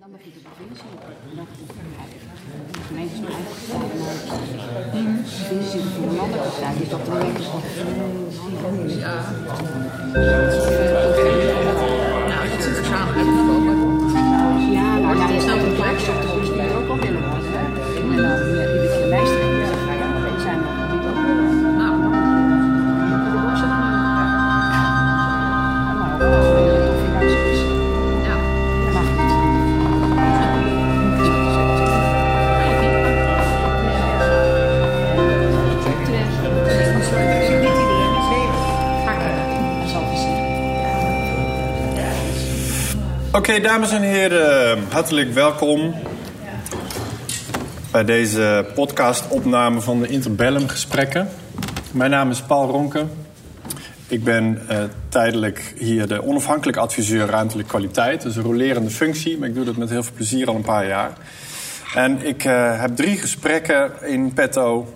Dan begint de provincie. De gemeente is eigen. De provincie voor een landelijke partij. Dus dat gemeenschap. Ja. Oké, dames en heren, hartelijk welkom bij deze podcastopname van de Interbellum Gesprekken. Mijn naam is Paul Ronke. Ik ben eh, tijdelijk hier de onafhankelijk adviseur ruimtelijke kwaliteit. Is een rolerende functie, maar ik doe dat met heel veel plezier al een paar jaar. En ik eh, heb drie gesprekken in petto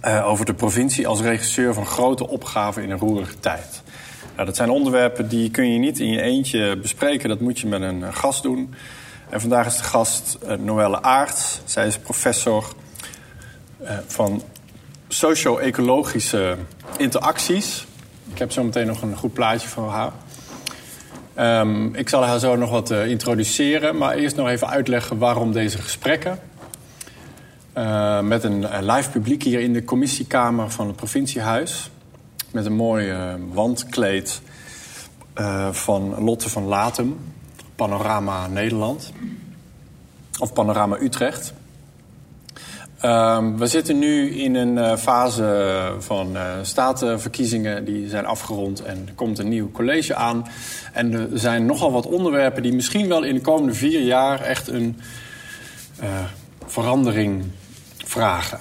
eh, over de provincie als regisseur van grote opgaven in een roerige tijd. Nou, dat zijn onderwerpen die kun je niet in je eentje bespreken. Dat moet je met een eh, gast doen. En vandaag is de gast eh, Noelle Aert. Zij is professor eh, van socio-ecologische interacties. Ik heb zo meteen nog een goed plaatje van haar. Ehm, ik zal haar zo nog wat introduceren, maar eerst nog even uitleggen waarom deze gesprekken. Met een live publiek hier in de commissiekamer van het provinciehuis. Met een mooi eh, wandkleed eh, van Lotte van Latem. Panorama Nederland. Of Panorama Utrecht. Ehm, we zitten nu in een eh, fase van eh, statenverkiezingen. Die zijn afgerond en er komt een nieuw college aan. En er zijn nogal wat onderwerpen die misschien wel in de komende vier jaar echt een verandering vragen.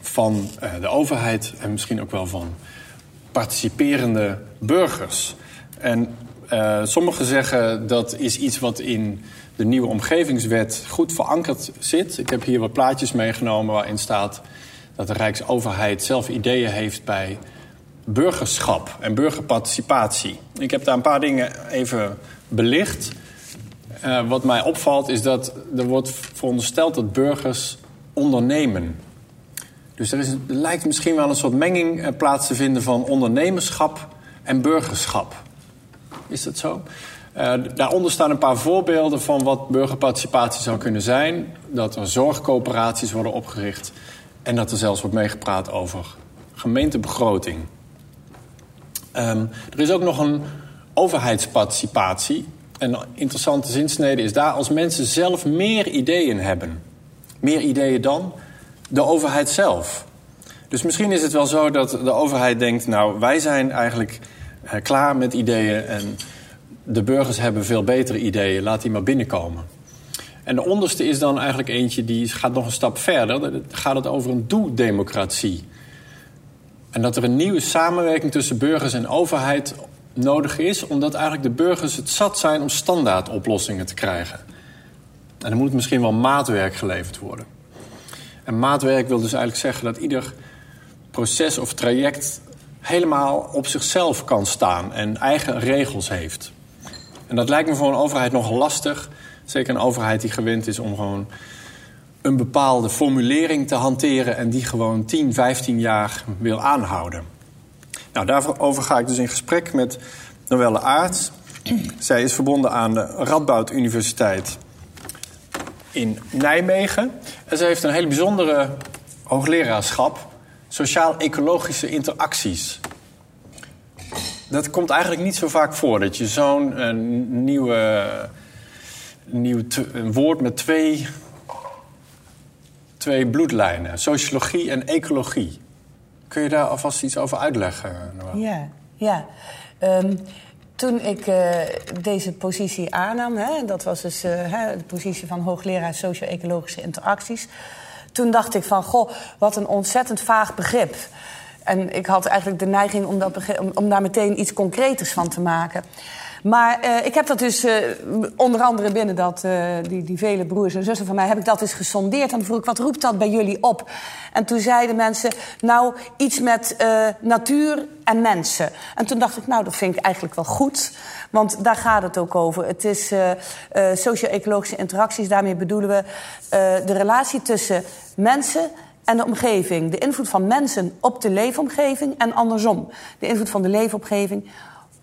Van de overheid en misschien ook wel van participerende burgers. En eh, sommigen zeggen dat is iets wat in de nieuwe omgevingswet goed verankerd zit. Ik heb hier wat plaatjes meegenomen waarin staat dat de Rijksoverheid zelf ideeën heeft bij burgerschap en burgerparticipatie. Ik heb daar een paar dingen even belicht. Eh, wat mij opvalt is dat er wordt verondersteld dat burgers ondernemen. Dus er, lijkt misschien wel een soort menging eh, plaats te vinden van ondernemerschap en burgerschap. Is dat zo? Eh, daaronder staan een paar voorbeelden van wat burgerparticipatie zou kunnen zijn. Dat er zorgcoöperaties worden opgericht. En dat er zelfs wordt meegepraat over gemeentebegroting. Ehm, er is ook nog een overheidsparticipatie. En een interessante zinsnede is daar als mensen zelf meer ideeën hebben. Meer ideeën dan de overheid zelf. Dus misschien is het wel zo dat de overheid denkt: nou, wij zijn eigenlijk eh, klaar met ideeën en de burgers hebben veel betere ideeën, laat die maar binnenkomen. En de onderste is dan eigenlijk eentje die gaat nog een stap verder. Dan gaat het over een doe-democratie. En dat er een nieuwe samenwerking tussen burgers en overheid nodig is, omdat eigenlijk de burgers het zat zijn om standaardoplossingen te krijgen. En dan moet misschien wel maatwerk geleverd worden. En maatwerk wil dus eigenlijk zeggen dat ieder proces of traject helemaal op zichzelf kan staan en eigen regels heeft. En dat lijkt me voor een overheid nogal lastig. Zeker een overheid die gewend is om gewoon een bepaalde formulering te hanteren en die gewoon 10, 15 jaar wil aanhouden. Nou, daarover ga ik dus in gesprek met Noelle Aarts. Zij is verbonden aan de Radboud Universiteit in Nijmegen. En ze heeft een hele bijzondere hoogleraarschap, sociaal-ecologische interacties. Dat komt eigenlijk niet zo vaak voor, dat je zo'n eh, nieuwe, nieuw een woord met twee, twee bloedlijnen, sociologie en ecologie. Kun je daar alvast iets over uitleggen? Ja, ja. Ehm, toen ik eh, deze positie aannam, hè, dat was dus eh, hè, de positie van hoogleraar socio-ecologische interacties. Toen dacht ik van, goh, wat een ontzettend vaag begrip. En ik had eigenlijk de neiging om, dat begrip, om, daar meteen iets concreters van te maken. Maar eh, ik heb dat dus, eh, onder andere binnen dat, eh, die, die vele broers en zussen van mij, heb ik dat eens gesondeerd. En vroeg ik, wat roept dat bij jullie op? En toen zeiden mensen, nou, iets met natuur en mensen. En toen dacht ik, nou, dat vind ik eigenlijk wel goed. Want daar gaat het ook over. Het is socio-ecologische interacties. Daarmee bedoelen we de relatie tussen mensen en de omgeving. De invloed van mensen op de leefomgeving en andersom. De invloed van de leefomgeving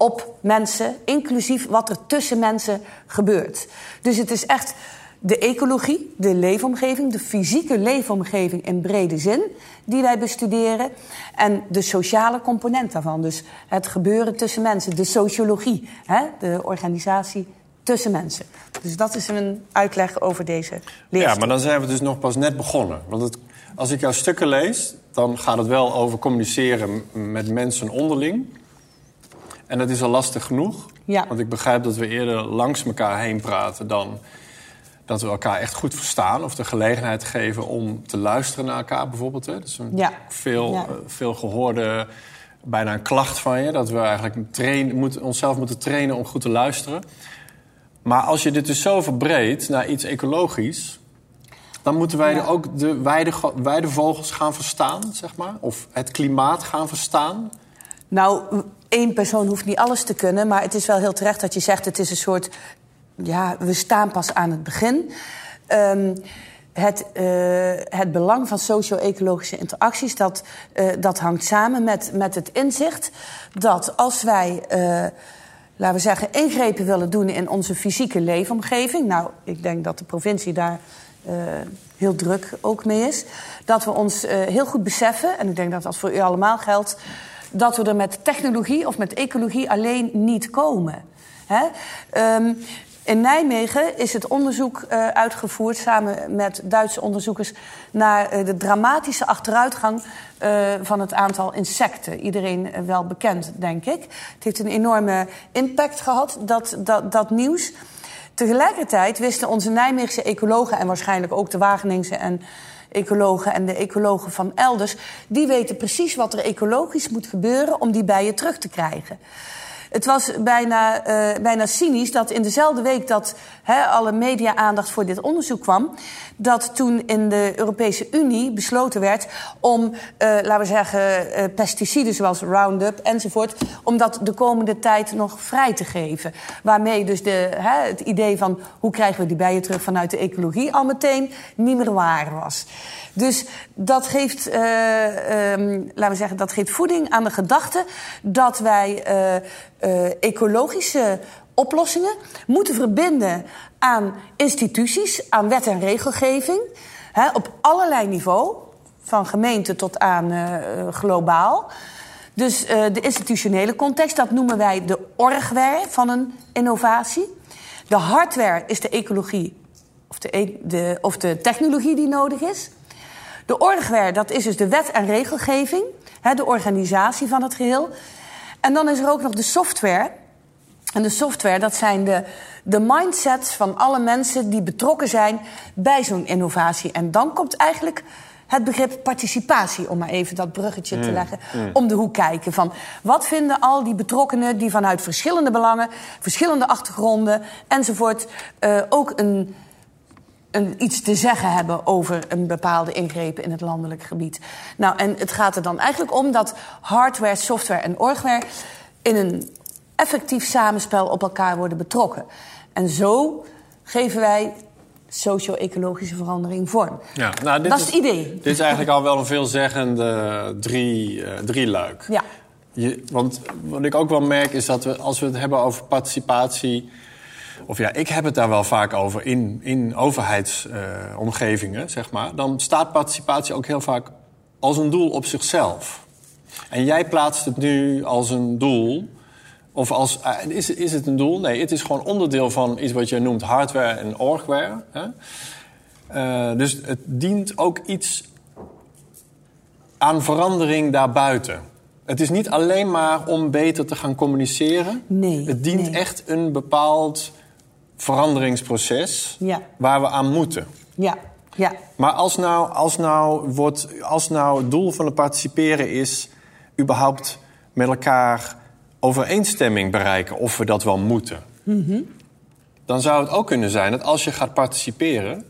op mensen, inclusief wat er tussen mensen gebeurt. Dus het is echt de ecologie, de leefomgeving, de fysieke leefomgeving in brede zin, die wij bestuderen. En de sociale component daarvan, dus het gebeuren tussen mensen, de sociologie, hè, de organisatie tussen mensen. Dus dat is een uitleg over deze leerstoel. Ja, maar dan zijn we dus nog pas net begonnen. Want het, als ik jouw stukken lees, dan gaat het wel over communiceren met mensen onderling. En dat is al lastig genoeg. Ja. Want ik begrijp dat we eerder langs elkaar heen praten dan dat we elkaar echt goed verstaan. Of de gelegenheid geven om te luisteren naar elkaar bijvoorbeeld. Hè. Dat is een Ja. veel, Ja. eh, veel gehoorde, bijna een klacht van je. Dat we eigenlijk trainen, onszelf moeten trainen om goed te luisteren. Maar als je dit dus zo verbreedt naar iets ecologisch... dan moeten wij Ja. er ook de weide, weidevogels gaan verstaan, zeg maar. Of het klimaat gaan verstaan. Nou, één persoon hoeft niet alles te kunnen, maar het is wel heel terecht dat je zegt: het is een soort. Ja, we staan pas aan het begin. Ehm, het, eh, het belang van socio-ecologische interacties, dat, eh, dat hangt samen met, met het inzicht dat als wij, eh, laten we zeggen, ingrepen willen doen in onze fysieke leefomgeving. Nou, ik denk dat de provincie daar heel druk ook mee is. Dat we ons heel goed beseffen, en ik denk dat dat voor u allemaal geldt, dat we er met technologie of met ecologie alleen niet komen. Hè? Ehm, in Nijmegen is het onderzoek eh, uitgevoerd samen met Duitse onderzoekers naar eh, de dramatische achteruitgang eh, van het aantal insecten. Iedereen wel bekend, denk ik. Het heeft een enorme impact gehad, dat, dat, dat nieuws. Tegelijkertijd wisten onze Nijmeegse ecologen en waarschijnlijk ook de Wageningse en ecologen en de ecologen van elders, die weten precies wat er ecologisch moet gebeuren om die bijen terug te krijgen. Het was bijna, eh, bijna cynisch dat in dezelfde week dat hè, alle media-aandacht voor dit onderzoek kwam, dat toen in de Europese Unie besloten werd om, eh, laten we zeggen, eh, pesticiden zoals Roundup enzovoort, om dat de komende tijd nog vrij te geven. Waarmee dus de, het idee van hoe krijgen we die bijen terug vanuit de ecologie al meteen niet meer waar was. Dus dat geeft, eh, ehm, laten we zeggen, dat geeft voeding aan de gedachte dat wij ecologische oplossingen moeten verbinden aan instituties, aan wet en regelgeving, hè, op allerlei niveau, van gemeente tot aan eh, eh, globaal. Dus eh, de institutionele context, dat noemen wij de orgware van een innovatie. De hardware is de ecologie of de, e- de, of de technologie die nodig is. De orgware, dat is dus de wet en regelgeving, hè, de organisatie van het geheel. En dan is er ook nog de software. En de software, dat zijn de, de mindsets van alle mensen die betrokken zijn bij zo'n innovatie. En dan komt eigenlijk het begrip participatie, om maar even dat bruggetje te leggen, om de hoek kijken. Van wat vinden al die betrokkenen die vanuit verschillende belangen, verschillende achtergronden enzovoort eh, ook een, een, iets te zeggen hebben over een bepaalde ingrepen in het landelijk gebied. Nou, en het gaat er dan eigenlijk om dat hardware, software en orgware in een effectief samenspel op elkaar worden betrokken. En zo geven wij socio-ecologische verandering vorm. Ja, nou, dit Dat is het idee. Dit is eigenlijk al wel een veelzeggende drie, eh drieluik. Ja. Je, want wat ik ook wel merk is dat we, als we het hebben over participatie. Of ja, ik heb het daar wel vaak over in, in overheidsomgevingen, zeg maar. Dan staat participatie ook heel vaak als een doel op zichzelf. En jij plaatst het nu als een doel. Of als, eh, is, is het een doel? Nee, het is gewoon onderdeel van iets wat je noemt hardware en orgware. Hè? Eh, dus het dient ook iets aan verandering daarbuiten. Het is niet alleen maar om beter te gaan communiceren. Nee, Het dient nee. echt een bepaald veranderingsproces Ja. waar we aan moeten. Ja, ja. Maar als nou, als, nou wordt, als nou het doel van het participeren is... überhaupt met elkaar overeenstemming bereiken of we dat wel moeten. Dan zou het ook kunnen zijn dat als je gaat participeren,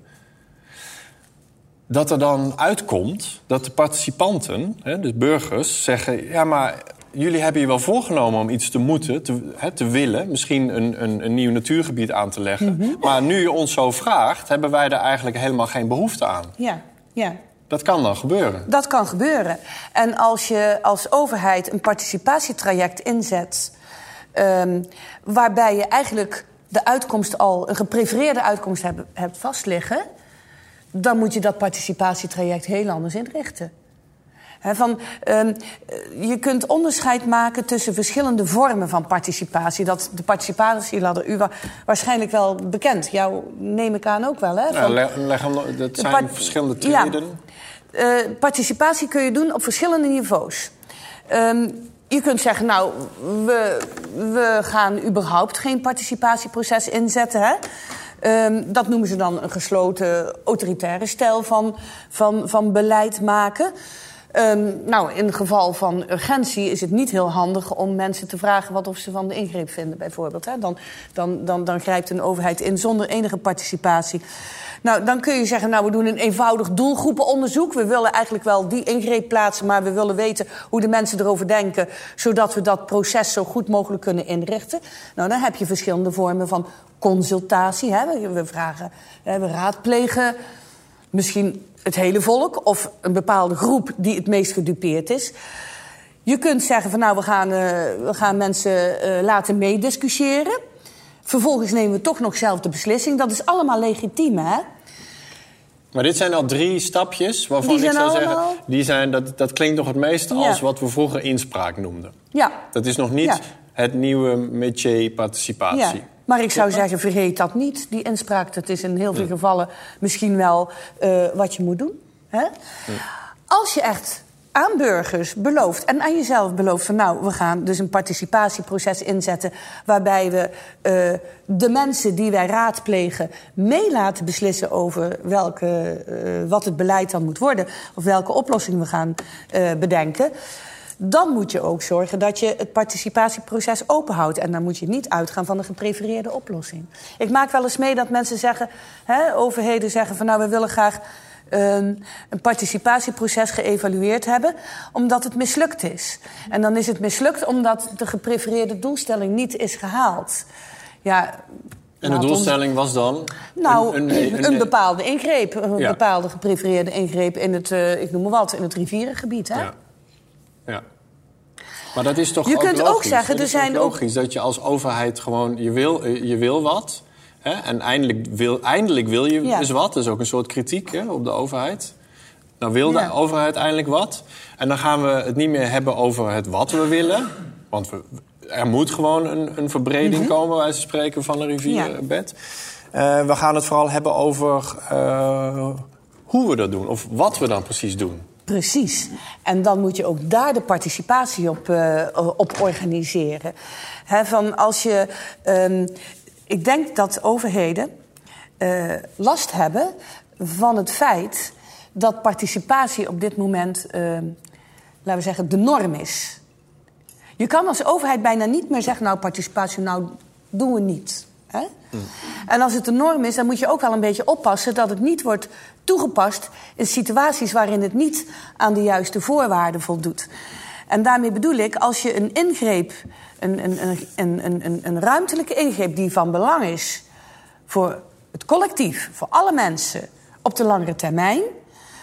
dat er dan uitkomt dat de participanten, hè, de burgers, zeggen: ja, maar jullie hebben je wel voorgenomen om iets te moeten, te, hè, te willen, misschien een, een, een nieuw natuurgebied aan te leggen. Maar nu je ons zo vraagt, hebben wij er eigenlijk helemaal geen behoefte aan. Ja, ja. Dat kan dan gebeuren. Dat kan gebeuren. En als je als overheid een participatietraject inzet... ehm, waarbij je eigenlijk de uitkomst al, een geprefereerde uitkomst hebt, hebt vastliggen... dan moet je dat participatietraject heel anders inrichten. Van, ehm, eh, je kunt onderscheid maken tussen verschillende vormen van participatie. Dat, de participatieladder, u wa- waarschijnlijk wel bekend. Jou neem ik aan ook wel, hè? Ja, Van- leg, leg hem, dat zijn verschillende Ja. Eh, participatie kun je doen op verschillende niveaus. Ehm, je kunt zeggen, nou, we, we gaan überhaupt geen participatieproces inzetten. Hè? Ehm, dat noemen ze dan een gesloten autoritaire stijl van, van, van beleid maken. Ehm, nou, in het geval van urgentie is het niet heel handig om mensen te vragen wat of ze van de ingreep vinden, bijvoorbeeld. Hè? Dan, dan, dan, dan grijpt een overheid in zonder enige participatie. Nou, dan kun je zeggen, nou, we doen een eenvoudig doelgroepenonderzoek. We willen eigenlijk wel die ingreep plaatsen, maar we willen weten hoe de mensen erover denken, zodat we dat proces zo goed mogelijk kunnen inrichten. Nou, dan heb je verschillende vormen van consultatie. Hè? We- vragen, we raadplegen misschien het hele volk of een bepaalde groep die het meest gedupeerd is. Je kunt zeggen van nou, we gaan, eh, we gaan mensen eh, laten meediscussiëren. Vervolgens nemen we toch nog zelf de beslissing. Dat is allemaal legitiem, hè? Maar dit zijn al drie stapjes waarvan Die ik zou allemaal- zeggen... Die zijn, dat, dat klinkt nog het meest Ja. als wat we vroeger inspraak noemden. Ja. Dat is nog niet Ja. het nieuwe métier participatie. ja. Maar ik zou zeggen, vergeet dat niet, die inspraak. Dat is in heel veel gevallen misschien wel eh, wat je moet doen. Hè? Als je echt aan burgers belooft en aan jezelf belooft van nou, we gaan dus een participatieproces inzetten waarbij we eh, de mensen die wij raadplegen mee laten beslissen over welke, eh, wat het beleid dan moet worden of welke oplossing we gaan bedenken. Dan moet je ook zorgen dat je het participatieproces openhoudt. En dan moet je niet uitgaan van een geprefereerde oplossing. Ik maak wel eens mee dat mensen zeggen, hè, overheden zeggen van nou we willen graag ehm, een participatieproces geëvalueerd hebben, omdat het mislukt is. En dan is het mislukt omdat de geprefereerde doelstelling niet is gehaald. Ja, En de doelstelling was dan? nou, een, een- een- bepaalde ingreep. Een Ja. bepaalde geprefereerde ingreep in het, eh, ik noem maar wat, in het rivierengebied. Hè? Ja. Maar dat is toch Je ook kunt ook logisch? zeggen, Het er zijn ook ook- logisch dat je als overheid gewoon... Je wil, eh, je wil wat. Hè? En eindelijk wil, eindelijk wil je Ja. dus wat. Dat is ook een soort kritiek hè, op de overheid. Dan wil de Ja. overheid eindelijk wat. En dan gaan we het niet meer hebben over het wat we willen. Want we, er moet gewoon een, een verbreding komen, wij spreken, van een rivierbed. Eh, we gaan het vooral hebben over eh, hoe we dat doen. Of wat we dan precies doen. Precies. En dan moet je ook daar de participatie op, eh, op organiseren. Van als je, ehm, ik denk dat overheden eh, last hebben van het feit dat participatie op dit moment, ehm, laten we zeggen, de norm is. Je kan als overheid bijna niet meer zeggen, nou participatie, nou doen we niet. Hè? En als het de norm is, dan moet je ook wel een beetje oppassen dat het niet wordt toegepast in situaties waarin het niet aan de juiste voorwaarden voldoet. En daarmee bedoel ik, als je een ingreep, een, een, een, een, een, ruimtelijke ingreep die van belang is voor het collectief, voor alle mensen op de langere termijn,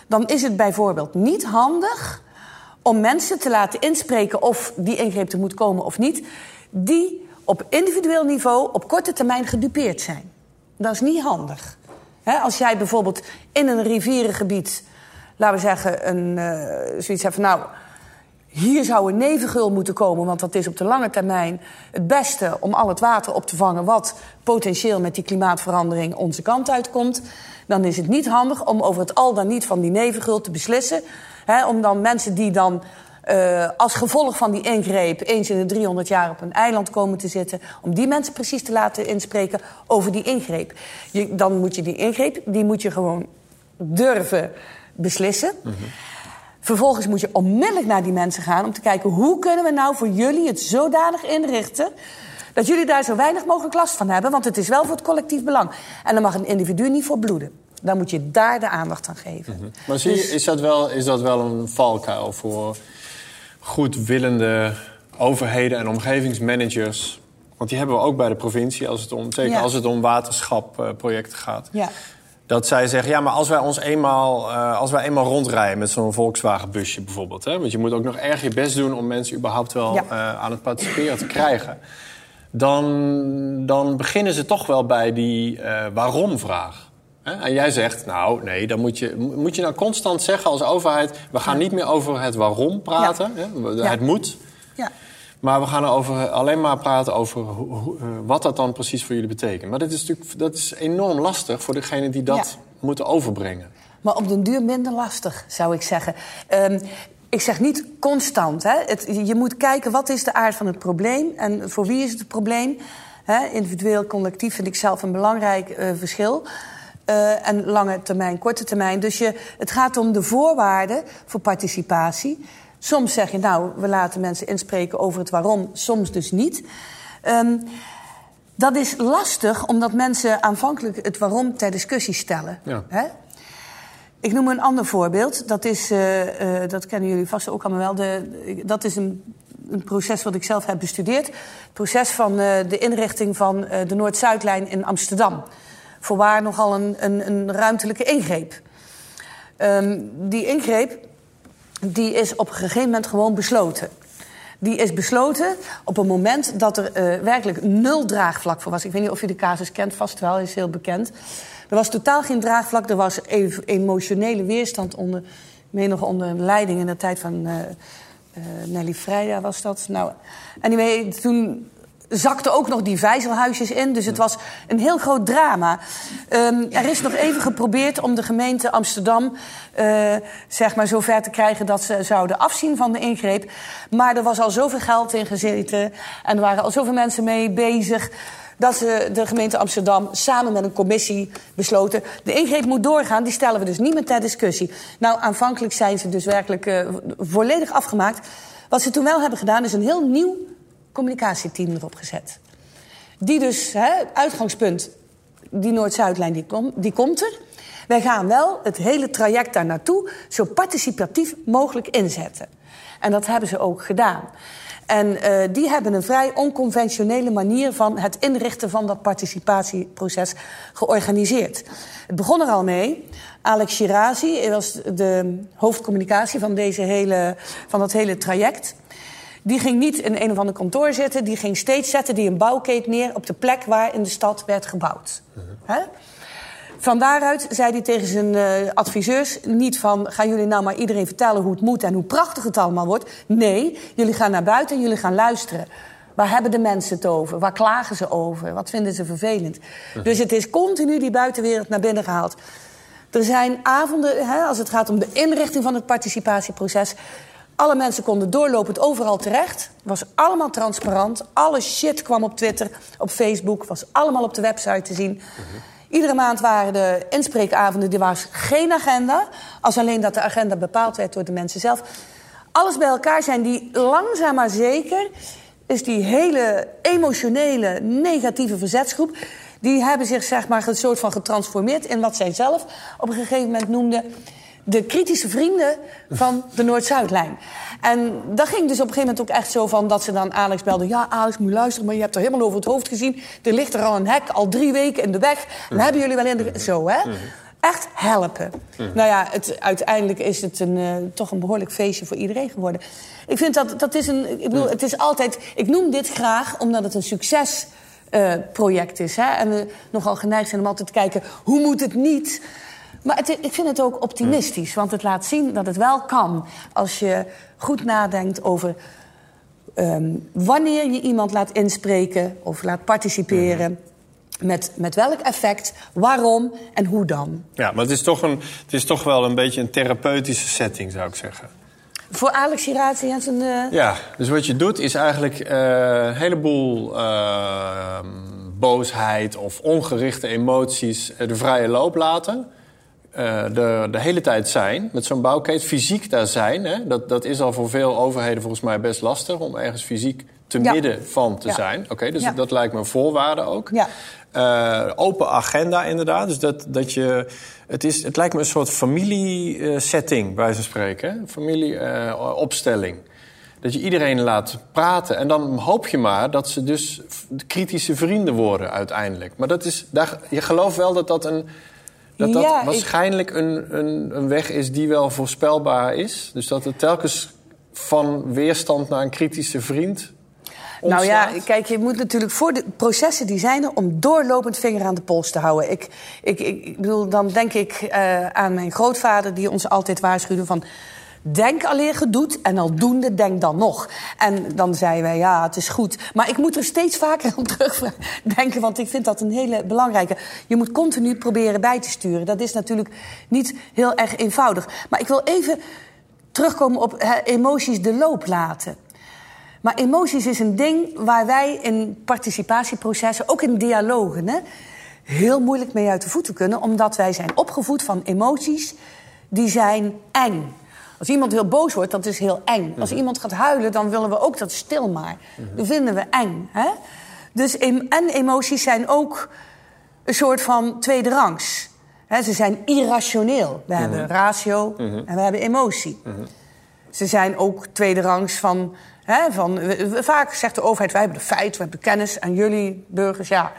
dan is het bijvoorbeeld niet handig om mensen te laten inspreken of die ingreep er moet komen of niet, die op individueel niveau op korte termijn gedupeerd zijn. Dat is niet handig. Als jij bijvoorbeeld in een rivierengebied, laten we zeggen, een, eh, zoiets hebt van nou. Hier zou een nevengul moeten komen, want dat is op de lange termijn het beste om al het water op te vangen wat potentieel met die klimaatverandering onze kant uitkomt. Dan is het niet handig om over het al dan niet van die nevengul te beslissen. Om dan mensen die dan eh, als gevolg van die ingreep eens in de 300 jaar op een eiland komen te zitten, om die mensen precies te laten inspreken over die ingreep. Je, dan moet je die ingreep, die moet je gewoon durven beslissen. Vervolgens moet je onmiddellijk naar die mensen gaan om te kijken hoe kunnen we nou voor jullie het zodanig inrichten dat jullie daar zo weinig mogelijk last van hebben, want het is wel voor het collectief belang. En dan mag een individu niet voor bloeden. Dan moet je daar de aandacht aan geven. Maar zie je, Dus- is, dat wel, is dat wel een valkuil voor goedwillende overheden en omgevingsmanagers? Want die hebben we ook bij de provincie, als het om, zeker Ja. als het om waterschapprojecten gaat. Ja. Dat zij zeggen, ja, maar als wij ons eenmaal, eh, als wij eenmaal rondrijden met zo'n Volkswagen-busje bijvoorbeeld... Hè, want je moet ook nog erg je best doen om mensen überhaupt wel Ja. eh, aan het participeren te krijgen... dan, dan beginnen ze toch wel bij die eh, waarom-vraag. En jij zegt, nou nee, dan moet je, moet je nou constant zeggen als overheid... we gaan niet meer over het waarom praten, hè? Het moet... Ja. Maar we gaan over, alleen maar praten over hoe, hoe- eh, wat dat dan precies voor jullie betekent. Maar dat is natuurlijk dat is enorm lastig voor degene die dat Ja. moeten overbrengen. Maar op den duur minder lastig, zou ik zeggen. Ehm, ik zeg niet constant. Hè. Het, je moet kijken wat is de aard van het probleem en voor wie is het het probleem. Hè, individueel, collectief vind ik zelf een belangrijk eh, verschil. Eh, en lange termijn, korte termijn. Dus je, het gaat om de voorwaarden voor participatie. Soms zeg je, nou, we laten mensen inspreken over het waarom, soms dus niet. Ehm, dat is lastig, omdat mensen aanvankelijk het waarom ter discussie stellen. Ja. Hè? Ik noem een ander voorbeeld. Dat, is, eh, eh, dat kennen jullie vast ook allemaal wel. De, dat is een, een proces wat ik zelf heb bestudeerd. Het proces van de inrichting van de Noord-Zuidlijn in Amsterdam. Voorwaar nogal een, een, een ruimtelijke ingreep. Ehm, die ingreep die is op een gegeven moment gewoon besloten. Die is besloten op een moment dat er eh, werkelijk nul draagvlak voor was. Ik weet niet of u de casus kent, vast wel, is heel bekend. Er was totaal geen draagvlak, er was emotionele weerstand onder, nog onder leiding in de tijd van eh, eh, Nelly Vrijda was dat. Nou, anyway, toen zakten ook nog die vijzelhuisjes in. Dus het was een heel groot drama. Ehm, er is nog even geprobeerd om de gemeente Amsterdam... eh, zeg maar zover te krijgen dat ze zouden afzien van de ingreep. Maar er was al zoveel geld in gezeten... en er waren al zoveel mensen mee bezig... dat ze de gemeente Amsterdam samen met een commissie besloten... de ingreep moet doorgaan, die stellen we dus niet meer ter discussie. Nou, aanvankelijk zijn ze dus werkelijk eh, volledig afgemaakt. Wat ze toen wel hebben gedaan is een heel nieuw communicatieteam erop gezet. Die dus, hè, uitgangspunt, die Noord-Zuidlijn, die, kom- die komt er. Wij gaan wel het hele traject daar naartoe zo participatief mogelijk inzetten. En dat hebben ze ook gedaan. En eh, die hebben een vrij onconventionele manier van het inrichten van dat participatieproces georganiseerd. Het begon er al mee. Alex Shirazi was de hoofdcommunicatie van, deze hele, van dat hele traject. Die ging niet in een of ander kantoor zitten. Die ging steeds zetten die een bouwkeet neer op de plek waar in de stad werd gebouwd. Hè? Van daaruit zei hij tegen zijn eh, adviseurs niet van... gaan jullie nou maar iedereen vertellen hoe het moet en hoe prachtig het allemaal wordt. Nee, jullie gaan naar buiten en jullie gaan luisteren. Waar hebben de mensen het over? Waar klagen ze over? Wat vinden ze vervelend? Dus het is continu die buitenwereld naar binnen gehaald. Er zijn avonden, hè, als het gaat om de inrichting van het participatieproces... Alle mensen konden doorlopend overal terecht. Was allemaal transparant. Alle shit kwam op Twitter, op Facebook. Was allemaal op de website te zien. Iedere maand waren de inspreekavonden. Er was geen agenda. Als alleen dat de agenda bepaald werd door de mensen zelf. Alles bij elkaar zijn die langzaam maar zeker... is die hele emotionele, negatieve verzetsgroep... die hebben zich zeg maar een soort van getransformeerd... in wat zij zelf op een gegeven moment noemden de kritische vrienden van de Noord-Zuidlijn. En dat ging dus op een gegeven moment ook echt zo van dat ze dan Alex belden. Ja, Alex, moet luisteren, maar je hebt er helemaal over het hoofd gezien. Er ligt er al een hek, al drie weken in de weg. En hebben jullie wel in de... Zo, hè? Echt helpen. Nou ja, het, uiteindelijk is het een, eh, toch een behoorlijk feestje voor iedereen geworden. Ik vind dat, dat is een... Ik bedoel, het is altijd... Ik noem dit graag omdat het een succes... eh, project is. Hè? En we nogal geneigd zijn om altijd te kijken... hoe moet het niet... Maar het, ik vind het ook optimistisch, want het laat zien dat het wel kan. Als je goed nadenkt over ehm, wanneer je iemand laat inspreken of laat participeren. Met, met welk effect, waarom en hoe dan. Ja, maar het is, toch een, het is toch wel een beetje een therapeutische setting, zou ik zeggen. Voor Alex Girazi en zijn... eh, Ja, dus wat je doet is eigenlijk eh, een heleboel eh, boosheid of ongerichte emoties eh, de vrije loop laten. Eh, de, de hele tijd zijn, met zo'n bouwketen, fysiek daar zijn. Hè? Dat, dat is al voor veel overheden volgens mij best lastig om ergens fysiek te Ja. midden van te Ja. zijn. Oké, dus Ja. dat lijkt me een voorwaarde ook. Ja. Eh, open agenda inderdaad. Dus dat, dat je, het, is, het lijkt me een soort familiesetting, bij ze spreken. Familieopstelling. dat je iedereen laat praten. En dan hoop je maar dat ze dus kritische vrienden worden uiteindelijk. Maar dat is, daar, je gelooft wel dat dat, een, dat, dat Ja, ik- waarschijnlijk een, een, een weg is die wel voorspelbaar is. Dus dat het telkens van weerstand naar een kritische vriend Nou ja, kijk, je moet natuurlijk voor de processen die zijn er om doorlopend vinger aan de pols te houden. Ik, ik, ik ik bedoel, dan denk ik eh, aan mijn grootvader die ons altijd waarschuwde van. Denk alleen gedoet en aldoende denk dan nog. En dan zeiden wij, ja, het is goed. Maar ik moet er steeds vaker aan terugdenken, want ik vind dat een hele belangrijke. Je moet continu proberen bij te sturen. Dat is natuurlijk niet heel erg eenvoudig. Maar ik wil even terugkomen op emoties de loop laten. Maar emoties is een ding waar wij in participatieprocessen, ook in dialogen, heel moeilijk mee uit de voeten kunnen. Omdat wij zijn opgevoed van emoties die zijn eng. Als iemand heel boos wordt, dat is heel eng. Als iemand gaat huilen, dan willen we ook dat stil maar. Dat vinden we eng. Hè? Dus en emoties zijn ook een soort van tweede rangs. Hè, ze zijn irrationeel. We hebben ratio en we hebben emotie. Ze zijn ook tweede rangs van... Van we- we- vaak zegt de overheid, wij hebben de feiten, we hebben de kennis... en jullie burgers, ja,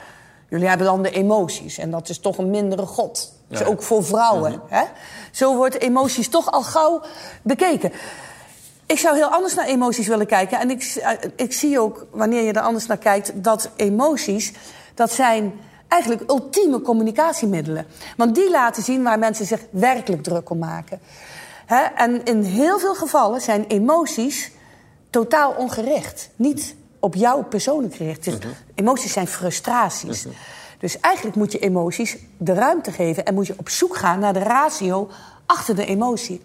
jullie hebben dan de emoties. En dat is toch een mindere god. Dus ook voor vrouwen. hè? Zo wordt emoties toch al gauw bekeken. Ik zou heel anders naar emoties willen kijken. En ik, eh, ik zie ook, wanneer je er anders naar kijkt... dat emoties, dat zijn eigenlijk ultieme communicatiemiddelen. Want die laten zien waar mensen zich werkelijk druk om maken. En in heel veel gevallen zijn emoties totaal ongericht. Niet op jou persoonlijk gericht. Dus Emoties zijn frustraties. Dus eigenlijk moet je emoties de ruimte geven... en moet je op zoek gaan naar de ratio achter de emotie.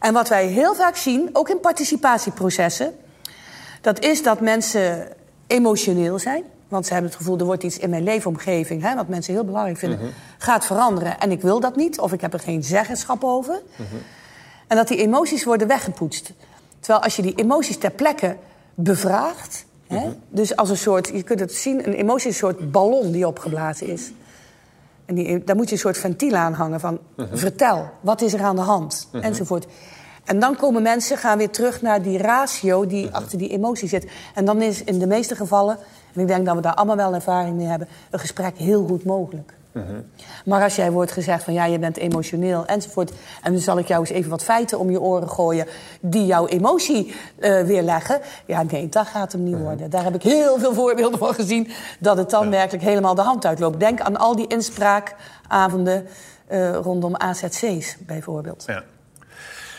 En wat wij heel vaak zien, ook in participatieprocessen... dat is dat mensen emotioneel zijn. Want ze hebben het gevoel, er wordt iets in mijn leefomgeving... Hè, wat mensen heel belangrijk vinden, gaat veranderen. En ik wil dat niet, of ik heb er geen zeggenschap over. En dat die emoties worden weggepoetst. Terwijl als je die emoties ter plekke bevraagt... Hè, dus als een soort, je kunt het zien, een emotie is een soort ballon die opgeblazen is. En die, daar moet je een soort ventiel aan hangen van... vertel, wat is er aan de hand? Enzovoort. En dan komen mensen, gaan weer terug naar die ratio die achter die emotie zit. En dan is in de meeste gevallen, en ik denk dat we daar allemaal wel ervaring mee hebben... een gesprek heel goed mogelijk. Maar als jij wordt gezegd van ja, je bent emotioneel enzovoort... en dan zal ik jou eens even wat feiten om je oren gooien... die jouw emotie eh, weerleggen. Ja, nee, dat gaat hem niet worden. Daar heb ik heel veel voorbeelden van gezien... dat het dan werkelijk helemaal de hand uitloopt. Denk aan al die inspraakavonden eh, rondom AZC's bijvoorbeeld. Ja.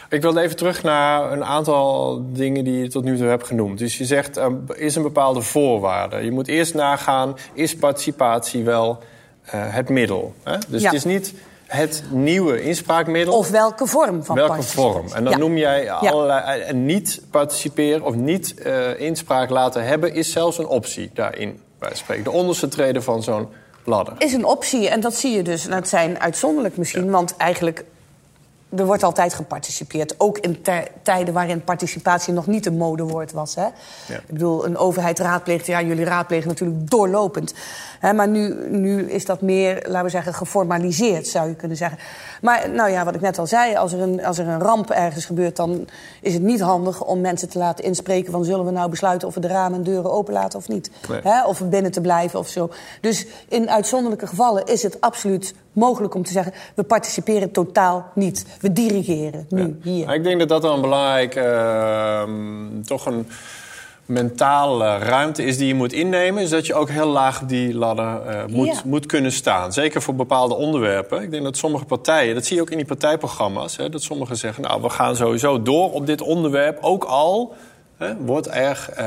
Ik wilde even terug naar een aantal dingen die je tot nu toe hebt genoemd. Dus je zegt, er is een bepaalde voorwaarde. Je moet eerst nagaan, is participatie wel het middel? Hè? Dus Ja. het is niet het nieuwe inspraakmiddel. Of welke vorm van Welke vorm? En dan Ja. noem jij allerlei... En niet participeren of niet eh, inspraak laten hebben... is zelfs een optie daarin, bij spreken. De onderste trede van zo'n ladder. is een optie. En dat zie je dus. Dat zijn uitzonderlijk misschien. Want eigenlijk, er wordt altijd geparticipeerd. Ook in tijden waarin participatie nog niet een modewoord was. Hè? Ik bedoel, een overheid raadpleegt... Ja, jullie raadplegen natuurlijk doorlopend. Maar nu, nu is dat meer, laten we zeggen, geformaliseerd, zou je kunnen zeggen. Maar nou ja, wat ik net al zei, als er een, als er een ramp ergens gebeurt... dan is het niet handig om mensen te laten inspreken... van zullen we nou besluiten of we de ramen en deuren openlaten of niet. Nee. Hè, of binnen te blijven of zo. Dus in uitzonderlijke gevallen is het absoluut mogelijk om te zeggen... we participeren totaal niet. We dirigeren nu, hier. Ik denk dat dat dan een belangrijk, ehm, toch een mentale ruimte is die je moet innemen. Is dat je ook heel laag die ladder eh, moet, Ja. moet kunnen staan. Zeker voor bepaalde onderwerpen. Ik denk dat sommige partijen, dat zie je ook in die partijprogramma's... Hè, dat sommigen zeggen, nou, we gaan sowieso door op dit onderwerp. Ook al hè, wordt er, eh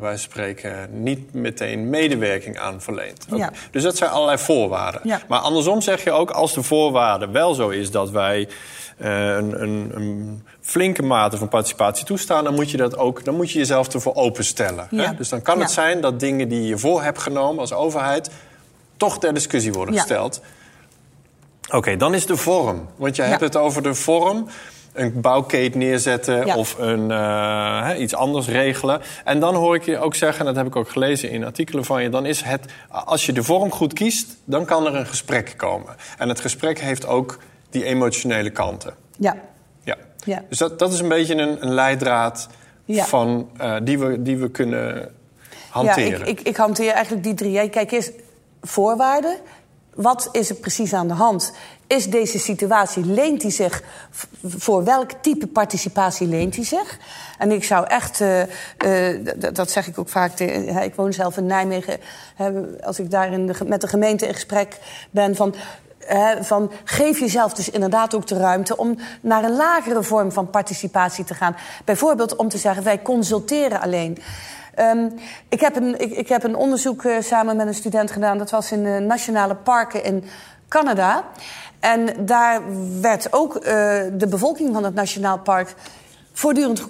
wij spreken, niet meteen medewerking aan verleend. Ja. Dus dat zijn allerlei voorwaarden. Ja. Maar andersom zeg je ook, als de voorwaarde wel zo is dat wij eh, een, een, een flinke mate van participatie toestaan, dan moet je dat ook, dan moet je jezelf ervoor openstellen. Ja. Hè? Dus dan kan het zijn dat dingen die je voor hebt genomen als overheid toch ter discussie worden Ja. gesteld. Oké, dan is de vorm. Want jij Ja. hebt het over de vorm. Een bouwkeet neerzetten of een, eh, iets anders regelen. En dan hoor ik je ook zeggen, en dat heb ik ook gelezen in artikelen van je... dan is het, als je de vorm goed kiest, dan kan er een gesprek komen. En het gesprek heeft ook die emotionele kanten. Ja. Ja. Ja. Dus dat, dat is een beetje een, een leidraad Ja. van, eh, die, we, die we kunnen Ja, hanteren. ik, ik, ik hanteer eigenlijk die drie. Kijk eerst voorwaarden. Wat is er precies aan de hand? Is deze situatie, leent die zich... voor welk type participatie leent die zich? En ik zou echt, eh, eh, dat zeg ik ook vaak... te- ik woon zelf in Nijmegen. hè, als ik daar in de, met de gemeente in gesprek ben... van Van geef jezelf dus inderdaad ook de ruimte om naar een lagere vorm van participatie te gaan. Bijvoorbeeld om te zeggen, wij consulteren alleen. Ehm, ik, heb een, ik, ik heb een onderzoek eh, samen met een student gedaan. Dat was in nationale parken in Canada. En daar werd ook eh, de bevolking van het nationaal park voortdurend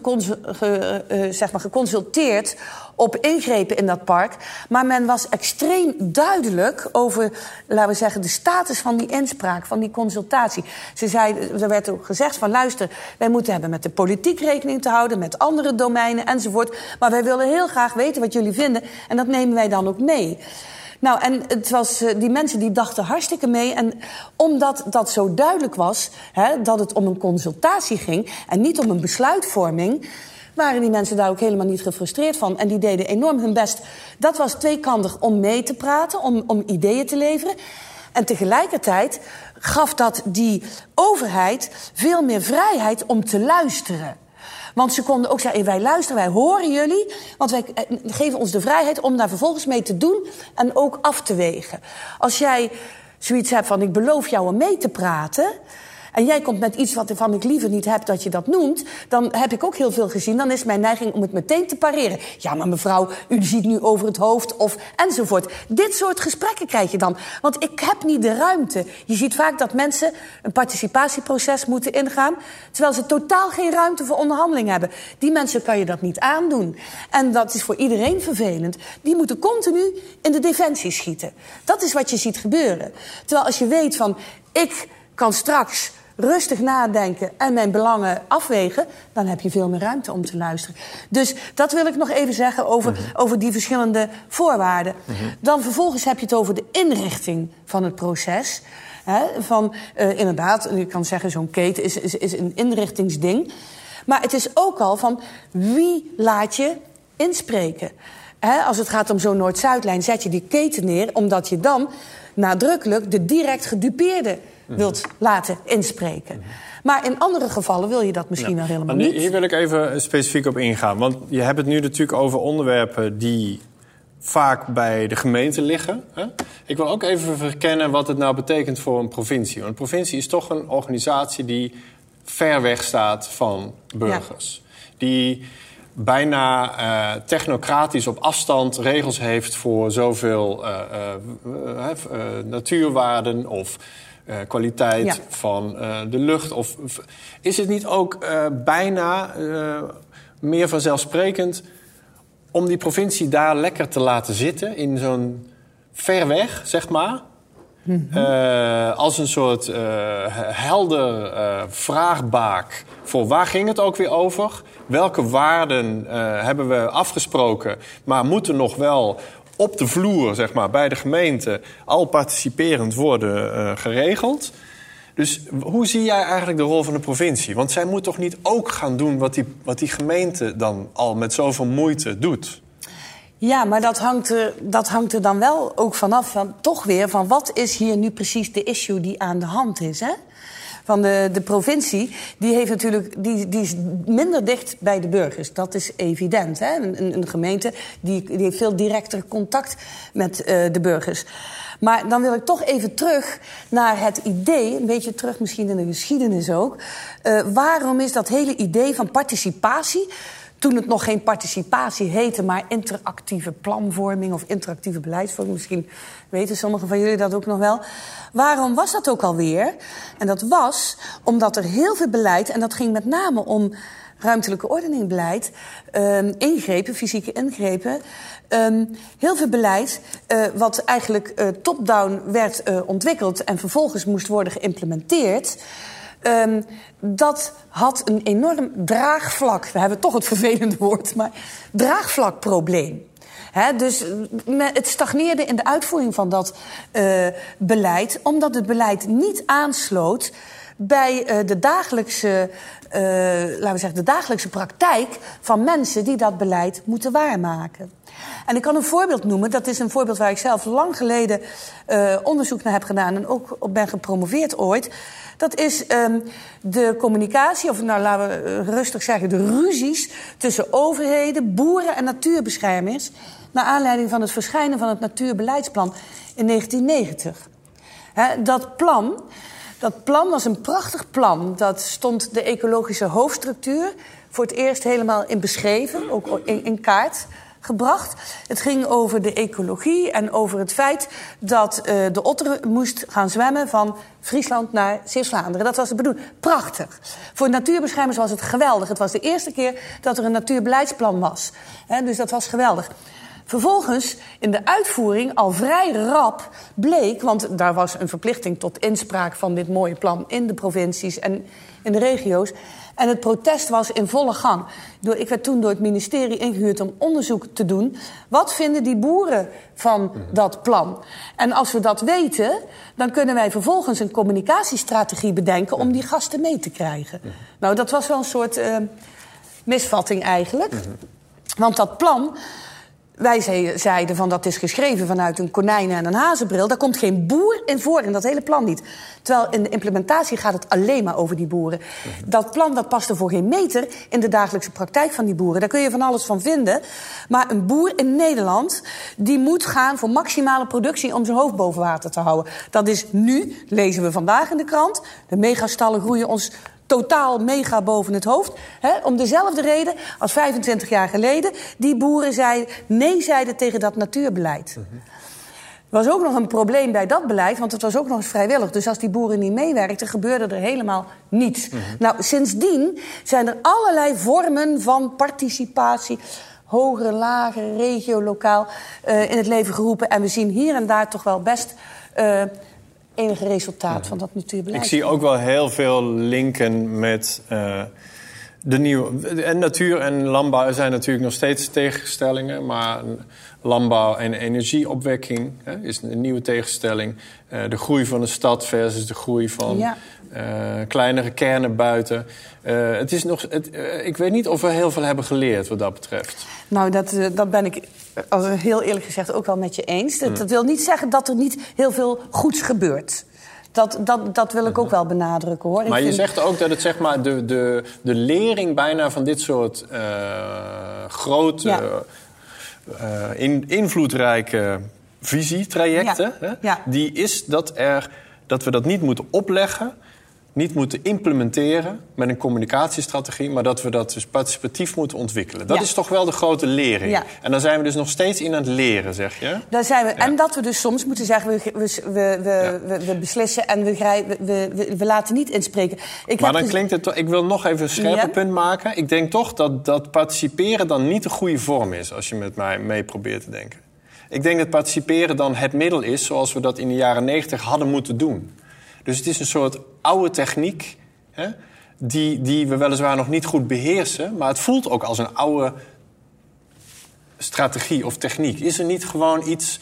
ge- eh, zeg maar geconsulteerd op ingrepen in dat park. Maar men was extreem duidelijk over, laten we zeggen, de status van die inspraak, van die consultatie. Ze zei, er werd ook gezegd van luister, wij moeten hebben met de politiek rekening te houden, met andere domeinen enzovoort. Maar wij willen heel graag weten wat jullie vinden en dat nemen wij dan ook mee. Nou, en het was, eh, die mensen die dachten hartstikke mee. En omdat dat zo duidelijk was, hè, dat het om een consultatie ging en niet om een besluitvorming, waren die mensen daar ook helemaal niet gefrustreerd van. En die deden enorm hun best. Dat was tweekantig om mee te praten, om, om ideeën te leveren. En tegelijkertijd gaf dat die overheid veel meer vrijheid om te luisteren. Want ze konden ook zeggen, wij luisteren, wij horen jullie. Want wij eh, geven ons de vrijheid om daar vervolgens mee te doen en ook af te wegen. Als jij zoiets hebt van, ik beloof jou om mee te praten... en jij komt met iets wat ik liever niet heb dat je dat noemt... dan heb ik ook heel veel gezien. Dan is mijn neiging om het meteen te pareren. Ja, maar mevrouw, u ziet nu over het hoofd of enzovoort. Dit soort gesprekken krijg je dan. Want ik heb niet de ruimte. Je ziet vaak dat mensen een participatieproces moeten ingaan... terwijl ze totaal geen ruimte voor onderhandeling hebben. Die mensen kan je dat niet aandoen. En dat is voor iedereen vervelend. Die moeten continu in de defensie schieten. Dat is wat je ziet gebeuren. Terwijl als je weet van... ik kan straks rustig nadenken en mijn belangen afwegen... dan heb je veel meer ruimte om te luisteren. Dus dat wil ik nog even zeggen over, over die verschillende voorwaarden. Dan vervolgens heb je het over de inrichting van het proces... Hè, van eh, inderdaad, je kan zeggen, zo'n keten is, is, is een inrichtingsding. Maar het is ook al van wie laat je inspreken. Als het gaat om zo'n Noord-Zuidlijn, zet je die keten neer, omdat je dan nadrukkelijk de direct gedupeerde wilt laten inspreken. Maar in andere gevallen wil je dat misschien wel helemaal nu- niet. Hier wil ik even specifiek op ingaan. Want je hebt het nu natuurlijk over onderwerpen die vaak bij de gemeente liggen. Hè? Ik wil ook even verkennen wat het nou betekent voor een provincie. Want een provincie is toch een organisatie die ver weg staat van burgers. Die bijna eh, technocratisch op afstand regels heeft voor zoveel eh, eh, natuurwaarden of eh, kwaliteit Ja. van eh, de lucht. Of, is het niet ook eh, bijna meer vanzelfsprekend om die provincie daar lekker te laten zitten in zo'n ver weg, zeg maar? Eh, als een soort helder vraagbaak voor waar ging het ook weer over? Welke waarden hebben we afgesproken, maar moeten nog wel op de vloer, zeg maar, bij de gemeente al participerend worden eh, geregeld? Dus hoe zie jij eigenlijk de rol van de provincie? Want zij moet toch niet ook gaan doen wat die, wat die gemeente dan al met zoveel moeite doet? Ja, maar dat hangt, er, dat hangt er dan wel ook vanaf. Van, toch weer van wat is hier nu precies de issue die aan de hand is. Hè? Van de, de provincie, die, heeft natuurlijk, die, die is minder dicht bij de burgers. Dat is evident. Hè? Een, een- een gemeente die, die heeft veel directer contact met eh, de burgers. Maar dan wil ik toch even terug naar het idee, een beetje terug misschien in de geschiedenis ook. Eh, waarom is dat hele idee van participatie toen het nog geen participatie heette, maar interactieve planvorming of interactieve beleidsvorming. Misschien weten sommigen van jullie dat ook nog wel. Waarom was dat ook alweer? En dat was omdat er heel veel beleid, en dat ging met name om ruimtelijke ordeningbeleid, ehm, ingrepen, fysieke ingrepen, ehm, heel veel beleid eh, wat eigenlijk eh, top-down werd eh, ontwikkeld en vervolgens moest worden geïmplementeerd. Ehm, dat had een enorm draagvlak. We hebben toch het vervelende woord, maar draagvlakprobleem. Dus het stagneerde in de uitvoering van dat eh, beleid, omdat het beleid niet aansloot bij eh, de, dagelijkse, eh, laten we zeggen, de dagelijkse praktijk van mensen die dat beleid moeten waarmaken. En ik kan een voorbeeld noemen. Dat is een voorbeeld waar ik zelf lang geleden eh, onderzoek naar heb gedaan en ook op ben gepromoveerd ooit. Dat is ehm, de communicatie, of nou laten we eh, rustig zeggen, de ruzies tussen overheden, boeren en natuurbeschermers. Naar aanleiding van het verschijnen van het Natuurbeleidsplan in 1990. Hè, dat plan. Dat plan was een prachtig plan. Dat stond de ecologische hoofdstructuur voor het eerst helemaal in beschreven, ook in kaart gebracht. Het ging over de ecologie en over het feit dat eh, de otter moest gaan zwemmen van Friesland naar Zeeuws-Vlaanderen. Dat was de bedoeling. Prachtig. Voor natuurbeschermers was het geweldig. Het was de eerste keer dat er een natuurbeleidsplan was. Dus dat was geweldig. Vervolgens, in de uitvoering, al vrij rap bleek, want daar was een verplichting tot inspraak van dit mooie plan in de provincies en in de regio's. En het protest was in volle gang. Ik werd toen door het ministerie ingehuurd om onderzoek te doen. Wat vinden die boeren van dat plan? En als we dat weten, dan kunnen wij vervolgens een communicatiestrategie bedenken om die gasten mee te krijgen. Nou, dat was wel een soort eh, misvatting eigenlijk. Want dat plan, wij zei- zeiden van dat is geschreven vanuit een konijnen- en een hazenbril. Daar komt geen boer in voor in dat hele plan niet. Terwijl in de implementatie gaat het alleen maar over die boeren. Dat plan dat paste voor geen meter in de dagelijkse praktijk van die boeren. Daar kun je van alles van vinden. Maar een boer in Nederland die moet gaan voor maximale productie om zijn hoofd boven water te houden. Dat is nu, lezen we vandaag in de krant. De megastallen groeien ons totaal mega boven het hoofd. Hè, om dezelfde reden als 25 jaar geleden die boeren zeiden, nee zeiden tegen dat natuurbeleid. Er was ook nog een probleem bij dat beleid, want het was ook nog eens vrijwillig. Dus als die boeren niet meewerkten, gebeurde er helemaal niets. Nou, sindsdien zijn er allerlei vormen van participatie, hoger, lager, regio, lokaal, eh, in het leven geroepen. En we zien hier en daar toch wel best eh, enige resultaat van dat natuurbeleid. Ik zie ook wel heel veel linken met eh, de nieuwe. En natuur en landbouw zijn natuurlijk nog steeds tegenstellingen. Maar landbouw en energieopwekking hè, is een nieuwe tegenstelling. Eh, de groei van de stad versus de groei van Ja. Eh, kleinere kernen buiten. Eh, het is nog, het, eh, ik weet niet of we heel veel hebben geleerd wat dat betreft. Nou, dat, dat ben ik als heel eerlijk gezegd ook wel met je eens. Dat, dat wil niet zeggen dat er niet heel veel goeds gebeurt. Dat, dat, dat wil ik ook wel benadrukken hoor. Ik Maar je vind- zegt ook dat het zeg maar de, de, de lering bijna van dit soort grote, Ja. in, invloedrijke visietrajecten, Ja. hè, Ja. die is dat, er, dat we dat niet moeten opleggen, niet moeten implementeren met een communicatiestrategie, maar dat we dat dus participatief moeten ontwikkelen. Dat Ja. is toch wel de grote lering. Ja. En dan zijn we dus nog steeds in aan het leren, zeg je? Daar zijn we. Ja. En dat we dus soms moeten zeggen, we, we, we, we, beslissen en we, we, we, laten niet inspreken. Ik Maar dan gez- klinkt het toch... Ik wil nog even een scherpe Ja. punt maken. Ik denk toch dat, dat participeren dan niet de goede vorm is... als je met mij mee probeert te denken. Ik denk dat participeren dan het middel is... zoals we dat in de jaren negentig hadden moeten doen. Dus het is een soort oude techniek... Hè, die, die we weliswaar nog niet goed beheersen... maar het voelt ook als een oude strategie of techniek. Is er niet gewoon iets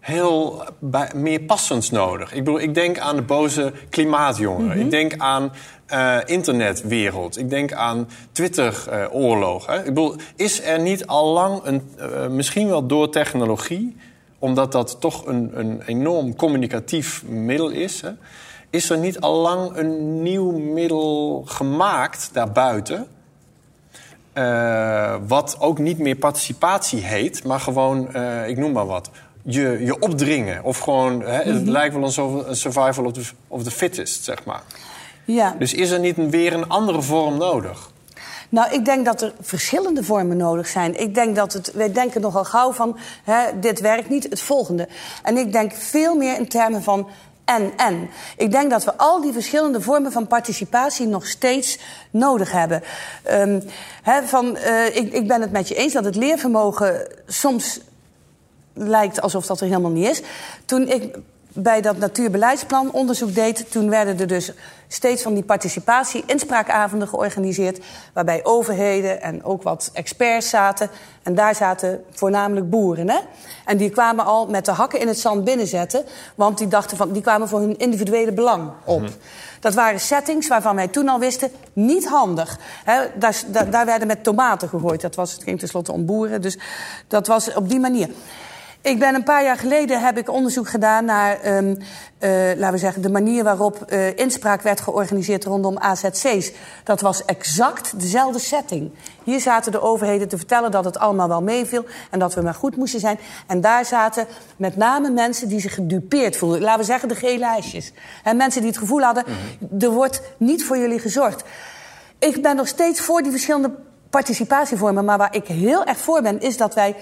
heel bij- meer passends nodig? Ik bedoel, ik denk aan de boze klimaatjongeren. Ik denk aan eh, internetwereld. Ik denk aan Twitter-oorlog. ik bedoel, is er niet al lang een, eh, misschien wel door technologie, omdat dat toch een, een enorm communicatief middel is, hè, is er niet al lang een nieuw middel gemaakt daarbuiten? Eh, wat ook niet meer participatie heet, maar gewoon, eh, ik noem maar wat, je, je opdringen. Of gewoon, hè, het lijkt wel een survival of the, of the fittest, zeg maar. Ja. Dus is er niet een- weer een andere vorm nodig? Nou, ik denk dat er verschillende vormen nodig zijn. Ik denk dat het, wij denken nogal gauw van, hè, dit werkt niet, het volgende. En ik denk veel meer in termen van en, en. Ik denk dat we al die verschillende vormen van participatie nog steeds nodig hebben. Um, van, uh, ik, ik ben het met je eens dat het leervermogen soms lijkt alsof dat er helemaal niet is. Toen ik bij dat natuurbeleidsplan onderzoek deed, toen werden er dus steeds van die participatie inspraakavonden georganiseerd. Waarbij overheden en ook wat experts zaten. En daar zaten voornamelijk boeren. Hè? En die kwamen al met de hakken in het zand binnenzetten. Want die, dachten van, die kwamen voor hun individuele belang op. Mhm. Dat waren settings waarvan wij toen al wisten, niet handig. daar, daar, daar, werden met tomaten gegooid. Dat was, het ging tenslotte om boeren. Dus dat was op die manier. Ik ben een paar jaar geleden heb ik onderzoek gedaan naar, um, uh, laten we zeggen, de manier waarop uh, inspraak werd georganiseerd rondom AZC's. Dat was exact dezelfde setting. Hier zaten de overheden te vertellen dat het allemaal wel meeviel en dat we maar goed moesten zijn. En daar zaten met name mensen die zich gedupeerd voelden. Laten we zeggen de gele lijstjes. En mensen die het gevoel hadden, mhm. er wordt niet voor jullie gezorgd. Ik ben nog steeds voor die verschillende participatievormen, maar waar ik heel erg voor ben, is dat wij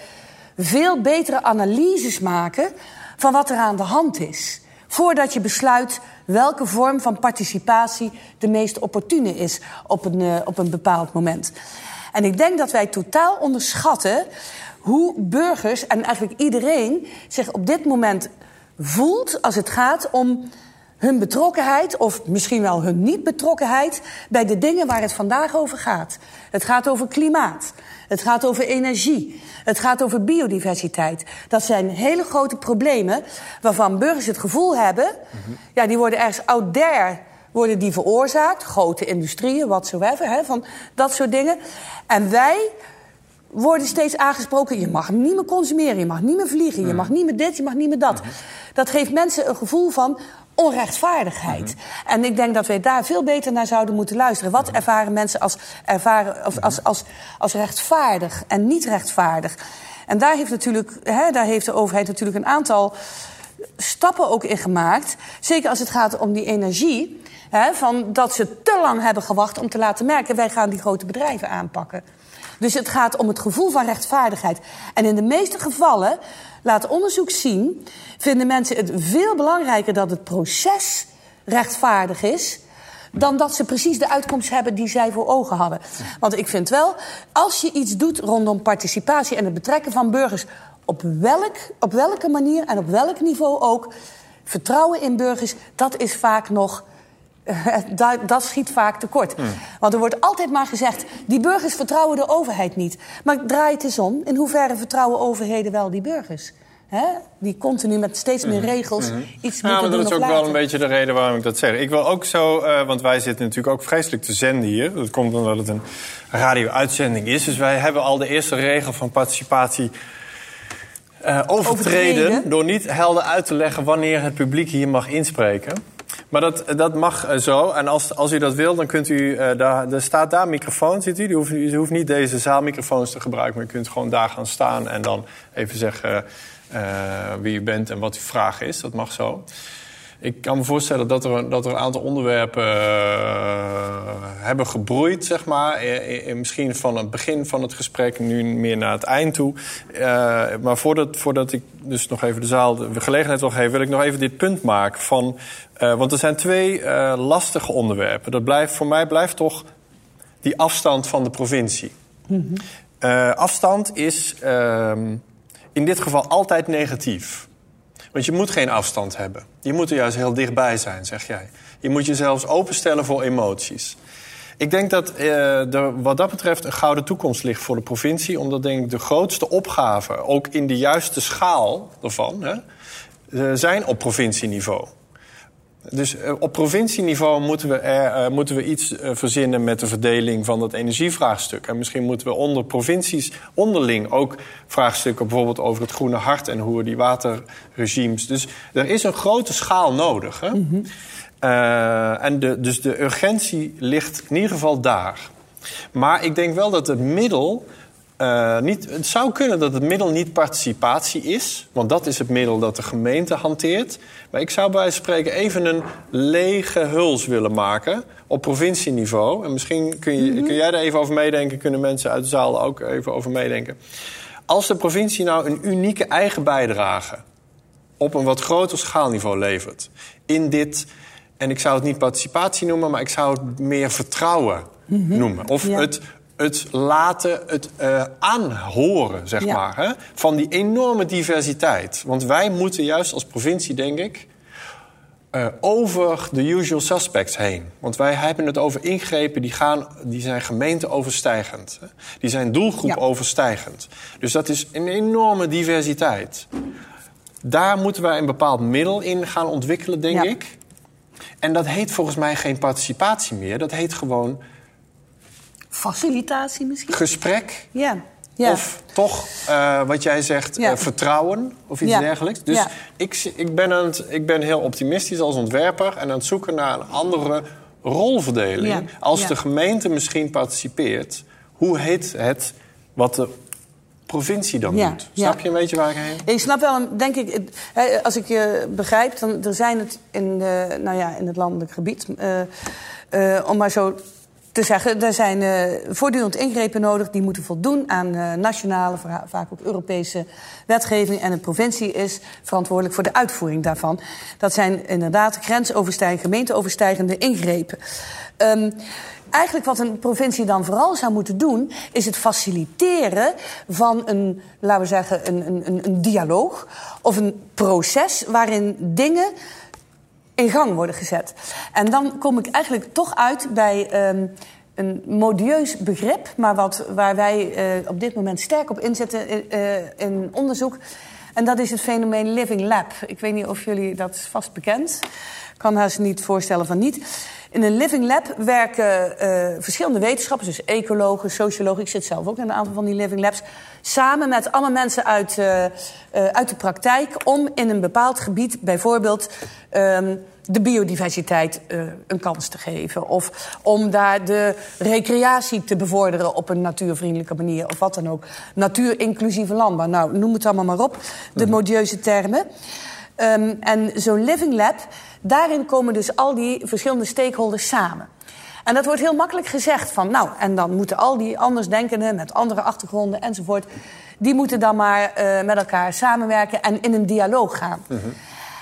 veel betere analyses maken van wat er aan de hand is. Voordat je besluit welke vorm van participatie de meest opportune is op een, uh, op een bepaald moment. En ik denk dat wij totaal onderschatten hoe burgers en eigenlijk iedereen zich op dit moment voelt als het gaat om hun betrokkenheid, of misschien wel hun niet-betrokkenheid, bij de dingen waar het vandaag over gaat. Het gaat over klimaat. Het gaat over energie. Het gaat over biodiversiteit. Dat zijn hele grote problemen waarvan burgers het gevoel hebben... ja, die worden ergens out there worden die veroorzaakt. Grote industrieën, whatsoever, hè, van dat soort dingen. En wij worden steeds aangesproken... je mag niet meer consumeren, je mag niet meer vliegen... je mag niet meer dit, je mag niet meer dat. Dat geeft mensen een gevoel van onrechtvaardigheid. Mhm. En ik denk dat wij daar veel beter naar zouden moeten luisteren. Wat mhm. ervaren mensen als, ervaren, als, als, als, als rechtvaardig en niet rechtvaardig? En daar heeft, natuurlijk, hè, daar heeft de overheid natuurlijk een aantal stappen ook in gemaakt. Zeker als het gaat om die energie. Hè, van dat ze te lang hebben gewacht om te laten merken... wij gaan die grote bedrijven aanpakken. Dus het gaat om het gevoel van rechtvaardigheid. En in de meeste gevallen, laat onderzoek zien, vinden mensen het veel belangrijker dat het proces rechtvaardig is. Dan dat ze precies de uitkomst hebben die zij voor ogen hadden. Want ik vind wel, als je iets doet rondom participatie en het betrekken van burgers, op, welk, op welke manier en op welk niveau ook, vertrouwen in burgers, dat is vaak nog dat, dat, schiet vaak tekort. Hmm. Want er wordt altijd maar gezegd: die burgers vertrouwen de overheid niet. Maar draai het eens om: in hoeverre vertrouwen overheden wel die burgers? Die continu met steeds meer hmm. regels mm. iets ja, maar Dat is ook wel een beetje de reden waarom ik dat zeg. Ik wil ook zo, uh, want wij zitten natuurlijk ook vreselijk te zenden hier. Dat komt omdat het een radio-uitzending is. Dus wij hebben al de eerste regel van participatie uh, overtreden, overtreden, door niet helder uit te leggen wanneer het publiek hier mag inspreken. Maar dat, dat mag eh, zo. En als, als u dat wil, dan kunt u... Uh, daar, er staat daar microfoon, ziet u. U hoeft, u hoeft niet deze zaalmicrofoons te gebruiken... maar u kunt gewoon daar gaan staan en dan even zeggen... Uh, wie u bent en wat uw vraag is. Dat mag zo. Ik kan me voorstellen dat er, dat er een aantal onderwerpen uh, hebben gebroeid, zeg maar. In, misschien van het begin van het gesprek, nu meer naar het eind toe. Uh, maar voordat, voordat ik dus nog even de zaal de gelegenheid wil geven... wil ik nog even dit punt maken van... Uh, want er zijn twee lastige onderwerpen. Dat blijft, voor mij blijft toch die afstand van de provincie. Mm -hmm. afstand is ehm, in dit geval altijd negatief. Want je moet geen afstand hebben. Je moet er juist heel dichtbij zijn, zeg jij. Je moet je zelfs openstellen voor emoties. Ik denk dat uh, er wat dat betreft een gouden toekomst ligt voor de provincie. Omdat denk ik de grootste opgaven, ook in de juiste schaal ervan, hè, uh, zijn op provincieniveau. Dus uh, op provincieniveau moeten we, er, uh, moeten we iets uh, verzinnen met de verdeling van dat energievraagstuk. En misschien moeten we onder provincies onderling ook vraagstukken, bijvoorbeeld over het groene hart en hoe we die waterregimes. Dus er is een grote schaal nodig. Hè? Mm -hmm. en de, dus de urgentie ligt in ieder geval daar. Maar ik denk wel dat het middel uh, niet, het zou kunnen dat het middel niet participatie is, want dat is het middel dat de gemeente hanteert. Maar ik zou bij wijze van spreken even een lege huls willen maken op provincieniveau. En misschien kun, je, mm -hmm. kun jij er even over meedenken, kunnen mensen uit de zaal ook even over meedenken. Als de provincie nou een unieke eigen bijdrage op een wat groter schaalniveau levert. In dit, en ik zou het niet participatie noemen, maar ik zou het meer vertrouwen noemen. Of Ja. het, het laten, het eh, aanhoren, zeg Ja. maar, hè, van die enorme diversiteit. Want wij moeten juist als provincie, denk ik, eh, over de usual suspects heen. Want wij hebben het over ingrepen die, gaan, die zijn gemeenteoverstijgend. hè. Die zijn doelgroep Ja. overstijgend. Dus dat is een enorme diversiteit. Daar moeten wij een bepaald middel in gaan ontwikkelen, denk Ja. ik. En dat heet volgens mij geen participatie meer. Dat heet gewoon Facilitatie misschien? gesprek. Ja. ja. Of toch, eh, wat jij zegt, Ja. eh, vertrouwen of iets Ja. dergelijks. Dus ik, ik, ben aan het, ik ben heel optimistisch als ontwerper... en aan het zoeken naar een andere rolverdeling. Als de gemeente misschien participeert... hoe heet het wat de provincie dan doet? Snap je een beetje waar ik heen? Ik snap wel, denk ik, als ik je begrijp, dan er zijn het in, de, nou ja, in het landelijk gebied, eh, om maar zo te zeggen, er zijn eh, voortdurend ingrepen nodig die moeten voldoen aan eh, nationale, va- vaak ook Europese wetgeving. En de provincie is verantwoordelijk voor de uitvoering daarvan. Dat zijn inderdaad grensoverstijgende, gemeenteoverstijgende ingrepen. Ehm, Eigenlijk wat een provincie dan vooral zou moeten doen, is het faciliteren van een, laten we zeggen, een, een, een, een dialoog of een proces waarin dingen in gang worden gezet. En dan kom ik eigenlijk toch uit bij ehm, een modieus begrip, maar wat, waar wij eh, op dit moment sterk op inzetten in, eh, in onderzoek. En dat is het fenomeen Living Lab. Ik weet niet of jullie dat vast bekend. Kan haast niet voorstellen van niet. In een Living Lab werken eh, verschillende wetenschappers, dus ecologen, sociologen. Ik zit zelf ook in een aantal van die Living Labs. Samen met allemaal mensen uit, eh, eh, uit de praktijk om in een bepaald gebied bijvoorbeeld ehm, de biodiversiteit een kans te geven. Of om daar de recreatie te bevorderen op een natuurvriendelijke manier. Of wat dan ook. Natuurinclusieve landbouw. Nou, noem het allemaal maar op. De modieuze termen. Ehm, en zo'n Living Lab, daarin komen dus al die verschillende stakeholders samen. En dat wordt heel makkelijk gezegd van, nou, en dan moeten al die andersdenkenden met andere achtergronden enzovoort, die moeten dan maar eh, met elkaar samenwerken en in een dialoog gaan.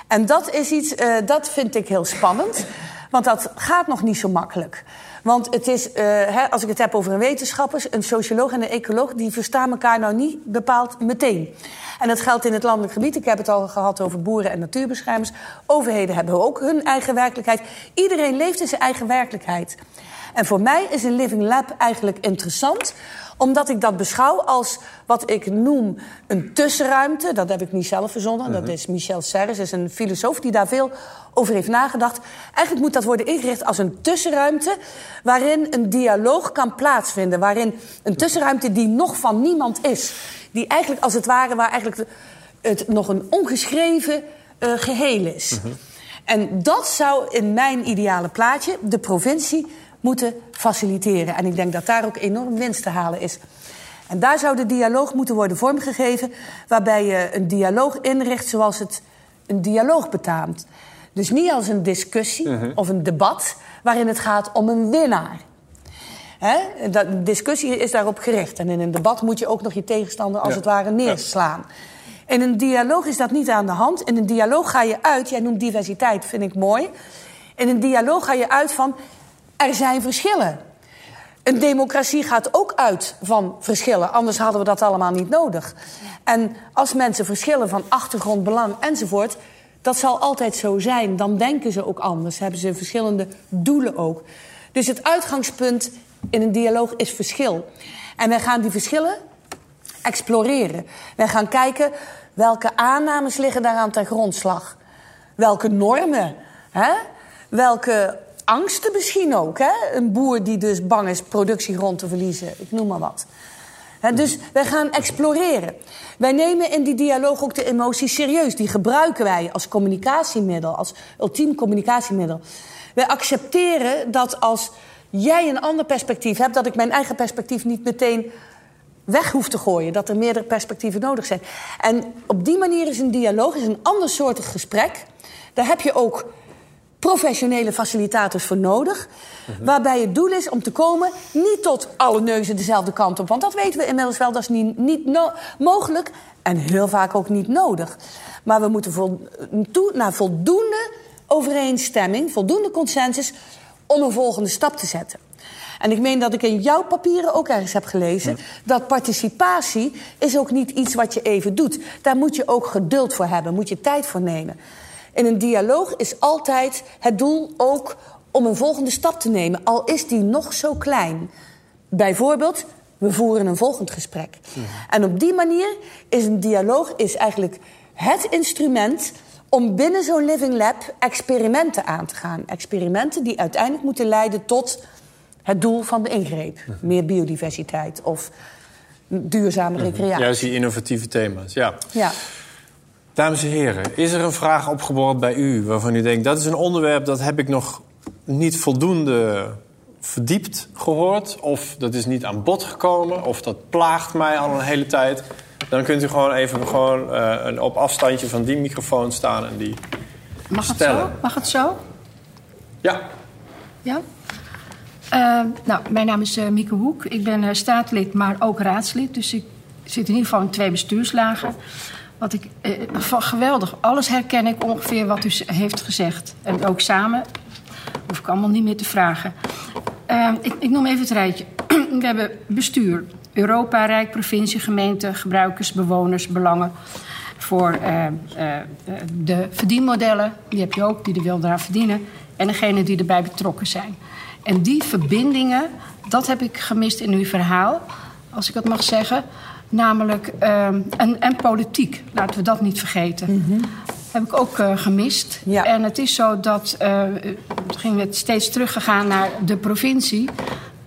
En dat is iets, eh, dat vind ik heel spannend, want dat gaat nog niet zo makkelijk. Want het is, eh, hè, als ik het heb over een wetenschapper, een socioloog en een ecoloog, die verstaan elkaar nou niet bepaald meteen. En dat geldt in het landelijk gebied. Ik heb het al gehad over boeren en natuurbeschermers. Overheden hebben ook hun eigen werkelijkheid. Iedereen leeft in zijn eigen werkelijkheid. En voor mij is een living lab eigenlijk interessant omdat ik dat beschouw als wat ik noem een tussenruimte. Dat heb ik niet zelf verzonnen. Dat is Michel Serres, is een filosoof die daar veel over heeft nagedacht. Eigenlijk moet dat worden ingericht als een tussenruimte... waarin een dialoog kan plaatsvinden. Waarin een tussenruimte die nog van niemand is. Die eigenlijk als het ware, waar eigenlijk het nog een ongeschreven eh, geheel is. En dat zou in mijn ideale plaatje de provincie moeten faciliteren. En ik denk dat daar ook enorm winst te halen is. En daar zou de dialoog moeten worden vormgegeven... waarbij je een dialoog inricht zoals het een dialoog betaamt. Dus niet als een discussie of een debat... waarin het gaat om een winnaar. Hè? Dat, een discussie is daarop gericht. En in een debat moet je ook nog je tegenstander als Ja. het ware neerslaan. In een dialoog is dat niet aan de hand. In een dialoog ga je uit, jij noemt diversiteit, vind ik mooi. In een dialoog ga je uit van, er zijn verschillen. Een democratie gaat ook uit van verschillen, anders hadden we dat allemaal niet nodig. En als mensen verschillen van achtergrond, belang enzovoort, dat zal altijd zo zijn. Dan denken ze ook anders, hebben ze verschillende doelen ook. Dus het uitgangspunt in een dialoog is verschil. En wij gaan die verschillen exploreren. Wij gaan kijken welke aannames liggen daaraan ten grondslag. Welke normen, hè? welke angsten misschien ook. Hè? Een boer die dus bang is productiegrond te verliezen, ik noem maar wat. Dus wij gaan exploreren. Wij nemen in die dialoog ook de emoties serieus. Die gebruiken wij als communicatiemiddel, als ultiem communicatiemiddel. Wij accepteren dat als jij een ander perspectief hebt, dat ik mijn eigen perspectief niet meteen weg hoef te gooien. Dat er meerdere perspectieven nodig zijn. En op die manier is een dialoog is een andersoortig gesprek. Daar heb je ook professionele facilitators voor nodig. Waarbij het doel is om te komen niet tot alle neuzen dezelfde kant op. Want dat weten we inmiddels wel, dat is niet, niet no- mogelijk. En heel vaak ook niet nodig. Maar we moeten vol, toe, naar voldoende overeenstemming, voldoende consensus om een volgende stap te zetten. En ik meen dat ik in jouw papieren ook ergens heb gelezen dat participatie is ook niet iets wat je even doet. Daar moet je ook geduld voor hebben, moet je tijd voor nemen. In een dialoog is altijd het doel ook om een volgende stap te nemen, al is die nog zo klein. Bijvoorbeeld, we voeren een volgend gesprek. En op die manier is een dialoog is eigenlijk het instrument om binnen zo'n Living Lab experimenten aan te gaan. Experimenten die uiteindelijk moeten leiden tot het doel van de ingreep. Meer biodiversiteit of duurzame recreatie. Juist die innovatieve thema's, ja. Ja. Dames en heren, is er een vraag opgeborreld bij u waarvan u denkt... dat is een onderwerp dat heb ik nog niet voldoende verdiept gehoord... of dat is niet aan bod gekomen, of dat plaagt mij al een hele tijd... dan kunt u gewoon even gewoon, eh, een op afstandje van die microfoon staan en die Mag het zo? Mag het zo? Ja, Ja? Eh, nou, mijn naam is eh, Mieke Hoek. Ik ben staatslid, maar ook raadslid. Dus ik zit in ieder geval in twee bestuurslagen. Wat ik eh, van geweldig. Alles herken ik ongeveer wat u heeft gezegd. En ook samen. Hoef ik allemaal niet meer te vragen. Eh, ik, ik noem even het rijtje. We hebben bestuur. Europa, Rijk, provincie, gemeente, gebruikers, bewoners, belangen. Voor eh, eh, de verdienmodellen, die heb je ook, die er wil eraan verdienen. En degene die erbij betrokken zijn. En die verbindingen, dat heb ik gemist in uw verhaal, als ik dat mag zeggen. Namelijk, ehm, en, en politiek, laten we dat niet vergeten. Heb ik ook eh, gemist. Ja. En het is zo dat, toen ging het steeds teruggegaan naar de provincie.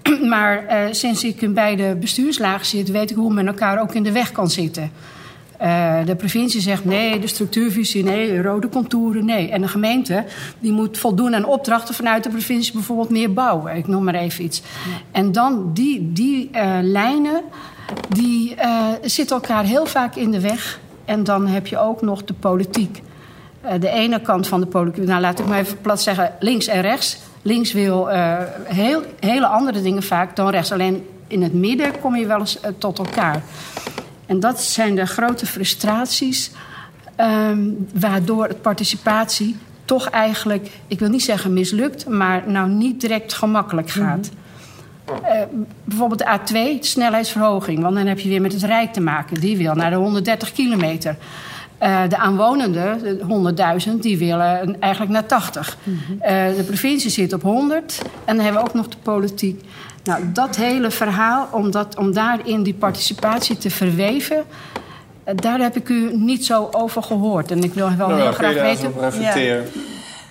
Maar eh, sinds ik in beide bestuurslagen zit, weet ik hoe men elkaar ook in de weg kan zitten. De provincie zegt nee, de structuurvisie nee, rode contouren nee. En de gemeente die moet voldoen aan opdrachten vanuit de provincie, bijvoorbeeld meer bouwen. Ik noem maar even iets. En dan die, die lijnen, die eh, zitten elkaar heel vaak in de weg. En dan heb je ook nog de politiek. Eh, de ene kant van de politiek, nou laat ik maar even plat zeggen, links en rechts. Links wil eh, heel, hele andere dingen vaak dan rechts. Alleen in het midden kom je wel eens tot elkaar. En dat zijn de grote frustraties, ehm, waardoor het participatie toch eigenlijk, ik wil niet zeggen mislukt, maar nou niet direct gemakkelijk gaat. Eh, bijvoorbeeld de A2, de snelheidsverhoging. Want dan heb je weer met het Rijk te maken. Die wil naar de 130 kilometer. Eh, de aanwonenden, de 100.000, die willen een- eigenlijk naar 80. Eh, de provincie zit op 100. En dan hebben we ook nog de politiek. Nou, dat hele verhaal, om, dat, om daarin die participatie te verweven... daar heb ik u niet zo over gehoord. En ik wil wel nou, heel graag weten...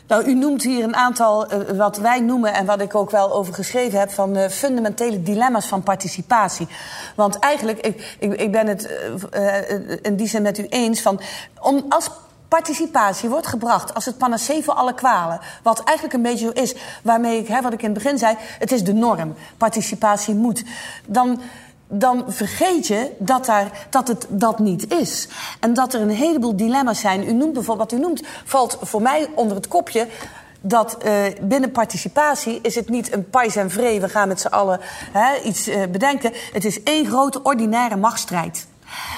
Nou, u noemt hier een aantal, eh, wat wij noemen en wat ik ook wel over geschreven heb, van eh, fundamentele dilemma's van participatie. Want eigenlijk, ik, ik, ik ben het eh, in die zin met u eens van, om, als participatie wordt gebracht als het panacee voor alle kwalen, wat eigenlijk een beetje zo is, waarmee ik, hè, wat ik in het begin zei, het is de norm. Participatie moet. Dan dan vergeet je dat, daar, dat het dat niet is. En dat er een heleboel dilemma's zijn. U noemt bijvoorbeeld, wat u noemt, valt voor mij onder het kopje dat eh, binnen participatie is het niet een pais en vree, we gaan met z'n allen hè, iets eh, bedenken. Het is één grote ordinaire machtsstrijd.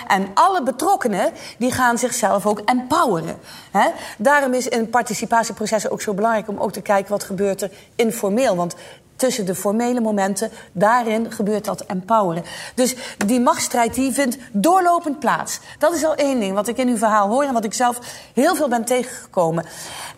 En alle betrokkenen die gaan zichzelf ook empoweren. Hè? Daarom is in participatieprocessen ook zo belangrijk om ook te kijken wat gebeurt er informeel. Want tussen de formele momenten, daarin gebeurt dat empoweren. Dus die machtsstrijd die vindt doorlopend plaats. Dat is al één ding wat ik in uw verhaal hoor en wat ik zelf heel veel ben tegengekomen.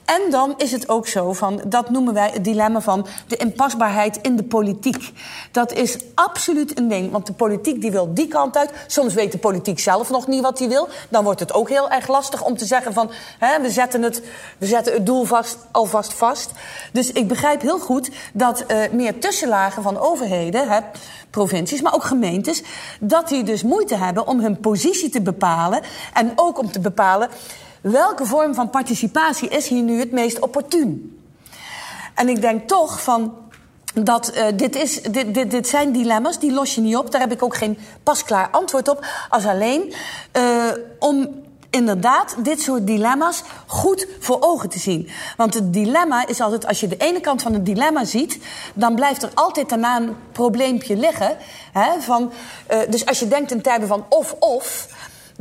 En dan is het ook zo van, dat noemen wij het dilemma van de inpasbaarheid in de politiek. Dat is absoluut een ding, want de politiek die wil die kant uit. Soms weet de politiek zelf nog niet wat hij wil. Dan wordt het ook heel erg lastig om te zeggen van, hè, we, zetten het, we zetten het doel vast, alvast vast. Dus ik begrijp heel goed dat eh, meer tussenlagen van overheden, provincies, maar ook gemeentes, dat die dus moeite hebben om hun positie te bepalen en ook om te bepalen welke vorm van participatie is hier nu het meest opportun. En ik denk toch van dat eh, dit, is, dit, dit, dit zijn dilemma's, die los je niet op. Daar heb ik ook geen pasklaar antwoord op. Als alleen eh, om inderdaad dit soort dilemma's goed voor ogen te zien. Want het dilemma is altijd, als je de ene kant van het dilemma ziet, dan blijft er altijd daarna een probleempje liggen. Hè, van, eh, dus als je denkt in termen van of-of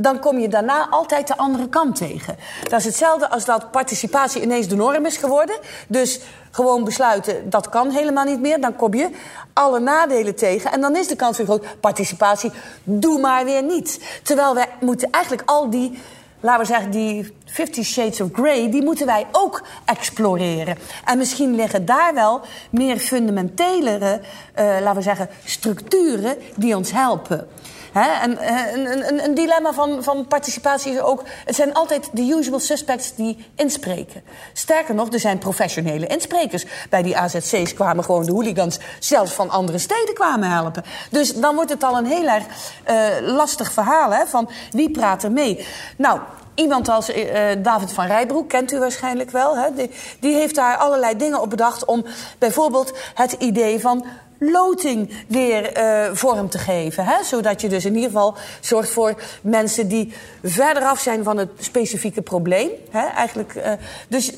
dan kom je daarna altijd de andere kant tegen. Dat is hetzelfde als dat participatie ineens de norm is geworden. Dus gewoon besluiten, dat kan helemaal niet meer. Dan kom je alle nadelen tegen. En dan is de kans weer groot, participatie, doe maar weer niet. Terwijl wij moeten eigenlijk al die laten we zeggen, die Fifty Shades of Grey, die moeten wij ook exploreren. En misschien liggen daar wel meer fundamentelere, uh, laten we zeggen, structuren die ons helpen. En, eh, een, een, een, dilemma van, van participatie is ook... het zijn altijd de usual suspects die inspreken. Sterker nog, er zijn professionele insprekers. Bij die AZC's kwamen gewoon de hooligans... zelfs van andere steden kwamen helpen. Dus dan wordt het al een heel erg uh, lastig verhaal... Hè, van wie praat er mee. Nou, Iemand als uh, David van Rijbroek, kent u waarschijnlijk wel. Hè? Die, die, heeft daar allerlei dingen op bedacht om bijvoorbeeld het idee van loting weer uh, vorm te geven. Hè? Zodat je dus in ieder geval zorgt voor mensen die verder af zijn van het specifieke probleem. Hè? Eigenlijk, dus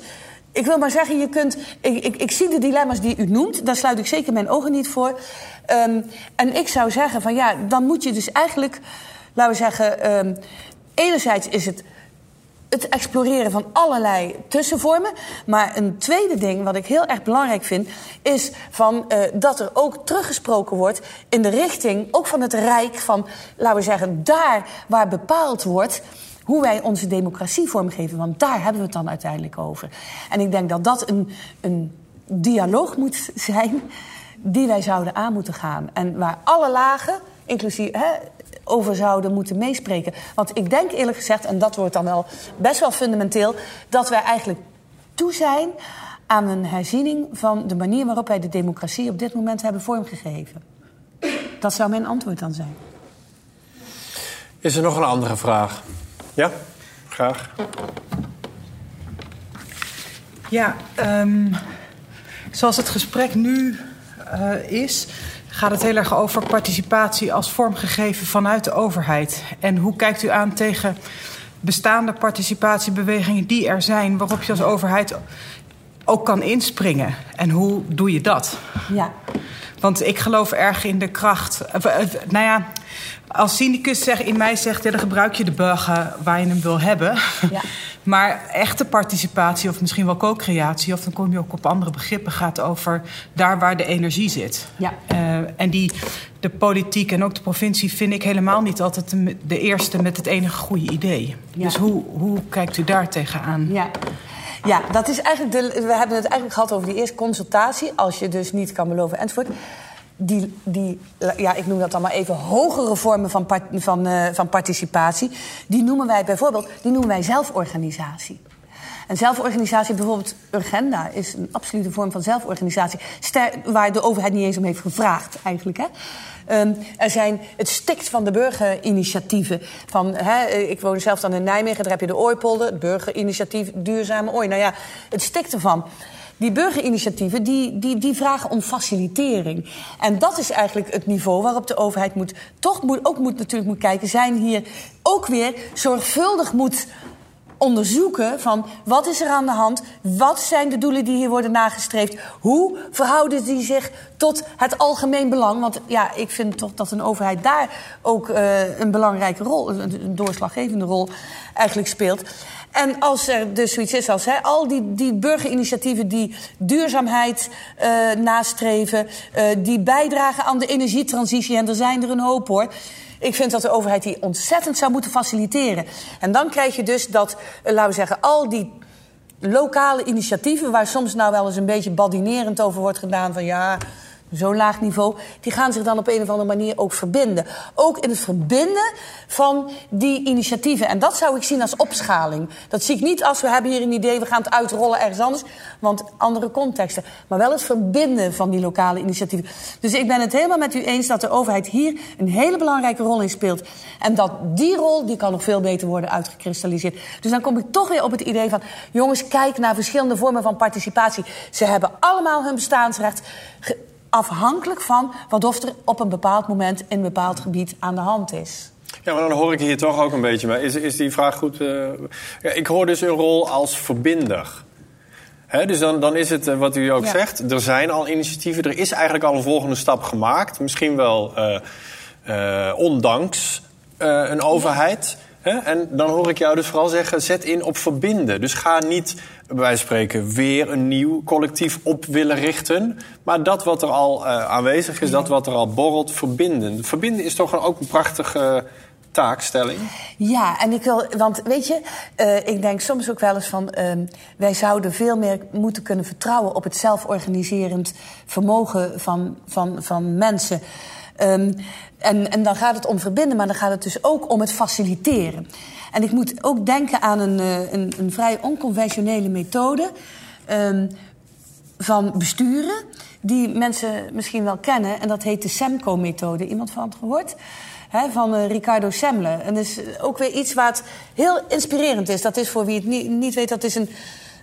ik wil maar zeggen, je kunt. Ik, ik, ik, zie de dilemma's die u noemt, daar sluit ik zeker mijn ogen niet voor. Um, en ik zou zeggen van ja, dan moet je dus eigenlijk, laten we zeggen, um, enerzijds is het het exploreren van allerlei tussenvormen. Maar een tweede ding wat ik heel erg belangrijk vind, is van, uh, dat er ook teruggesproken wordt in de richting, ook van het Rijk, van, laten we zeggen, daar waar bepaald wordt hoe wij onze democratie vormgeven. Want daar hebben we het dan uiteindelijk over. En ik denk dat dat een, een dialoog moet zijn die wij zouden aan moeten gaan. En waar alle lagen, inclusief hè, over zouden moeten meespreken. Want ik denk eerlijk gezegd, en dat wordt dan wel best wel fundamenteel, dat wij eigenlijk toe zijn aan een herziening van de manier waarop wij de democratie op dit moment hebben vormgegeven. Dat zou mijn antwoord dan zijn. Is er nog een andere vraag? Ja, graag. Ja, um, zoals het gesprek nu uh, is, gaat het heel erg over participatie als vormgegeven vanuit de overheid. En hoe kijkt u aan tegen bestaande participatiebewegingen die er zijn, waarop je als overheid ook kan inspringen? En hoe doe je dat? Ja. Want ik geloof erg in de kracht. Eh, eh, nou ja, als syndicus zeg, in mij zegt, ja, dan gebruik je de burger waar je hem wil hebben. Ja. maar echte participatie, of misschien wel co-creatie, of dan kom je ook op andere begrippen, gaat over daar waar de energie zit. Ja. Uh, en die, de politiek en ook de provincie vind ik helemaal niet altijd de, de eerste met het enige goede idee. Ja. Dus hoe, hoe kijkt u daar tegenaan? Ja. Ja, dat is eigenlijk de, we hebben het eigenlijk gehad over die eerste consultatie. Als je dus niet kan beloven enzovoort die, die, ja, ik noem dat dan maar even, hogere vormen van, van, uh, van participatie, die noemen wij bijvoorbeeld die noemen wij zelforganisatie. En zelforganisatie, bijvoorbeeld Urgenda, is een absolute vorm van zelforganisatie. waar de overheid niet eens om heeft gevraagd, eigenlijk. Hè? Um, er zijn het stikt van de burgerinitiatieven. Van, hè, ik woon zelf dan in Nijmegen, daar heb je de Ooipolder, het burgerinitiatief Duurzame Ooi. Nou ja, het stikt ervan die burgerinitiatieven die, die, die vragen om facilitering. En dat is eigenlijk het niveau waarop de overheid moet, toch moet, ook moet, natuurlijk moet kijken... zijn hier ook weer zorgvuldig moet onderzoeken van wat is er aan de hand, wat zijn de doelen die hier worden nagestreefd, hoe verhouden die zich tot het algemeen belang. Want ja, ik vind toch dat een overheid daar ook uh, een belangrijke rol, een doorslaggevende rol eigenlijk speelt. En als er dus zoiets is als hè, al die, die burgerinitiatieven die duurzaamheid uh, nastreven, uh, die bijdragen aan de energietransitie, en er zijn er een hoop hoor. Ik vind dat de overheid die ontzettend zou moeten faciliteren. En dan krijg je dus dat, uh, laten we zeggen, al die lokale initiatieven, waar soms nou wel eens een beetje badinerend over wordt gedaan van ja zo'n laag niveau, die gaan zich dan op een of andere manier ook verbinden. Ook in het verbinden van die initiatieven. En dat zou ik zien als opschaling. Dat zie ik niet als we hebben hier een idee, we gaan het uitrollen ergens anders, want andere contexten. Maar wel het verbinden van die lokale initiatieven. Dus ik ben het helemaal met u eens dat de overheid hier een hele belangrijke rol in speelt. En dat die rol, die kan nog veel beter worden uitgekristalliseerd. Dus dan kom ik toch weer op het idee van, jongens, kijk naar verschillende vormen van participatie. Ze hebben allemaal hun bestaansrecht afhankelijk van wat er op een bepaald moment in een bepaald gebied aan de hand is. Ja, maar dan hoor ik hier toch ook een beetje bij. Is, is die vraag goed? Uh... Ja, ik hoor dus een rol als verbinder. He, dus dan, dan is het uh, wat u ook ja. zegt. Er zijn al initiatieven. Er is eigenlijk al een volgende stap gemaakt. Misschien wel uh, ondanks een overheid. En dan hoor ik jou dus vooral zeggen, zet in op verbinden. Dus ga niet, van spreken, weer een nieuw collectief op willen richten. Maar dat wat er al eh, aanwezig is, dat wat er al borrelt, verbinden. Verbinden is toch ook een prachtige taakstelling. Ja, en ik wil, want weet je, eh, ik denk soms ook wel eens van, ehm, wij zouden veel meer moeten kunnen vertrouwen op het zelforganiserend vermogen van, van, van mensen. Ehm, en, en dan gaat het om verbinden, maar dan gaat het dus ook om het faciliteren. En ik moet ook denken aan een, eh, een, een vrij onconventionele methode ehm, van besturen, die mensen misschien wel kennen. En dat heet de SEMCO-methode. Iemand van het gehoord? Van eh, Ricardo Semle. En dat is ook weer iets wat heel inspirerend is. Dat is voor wie het niet, niet weet, dat is een,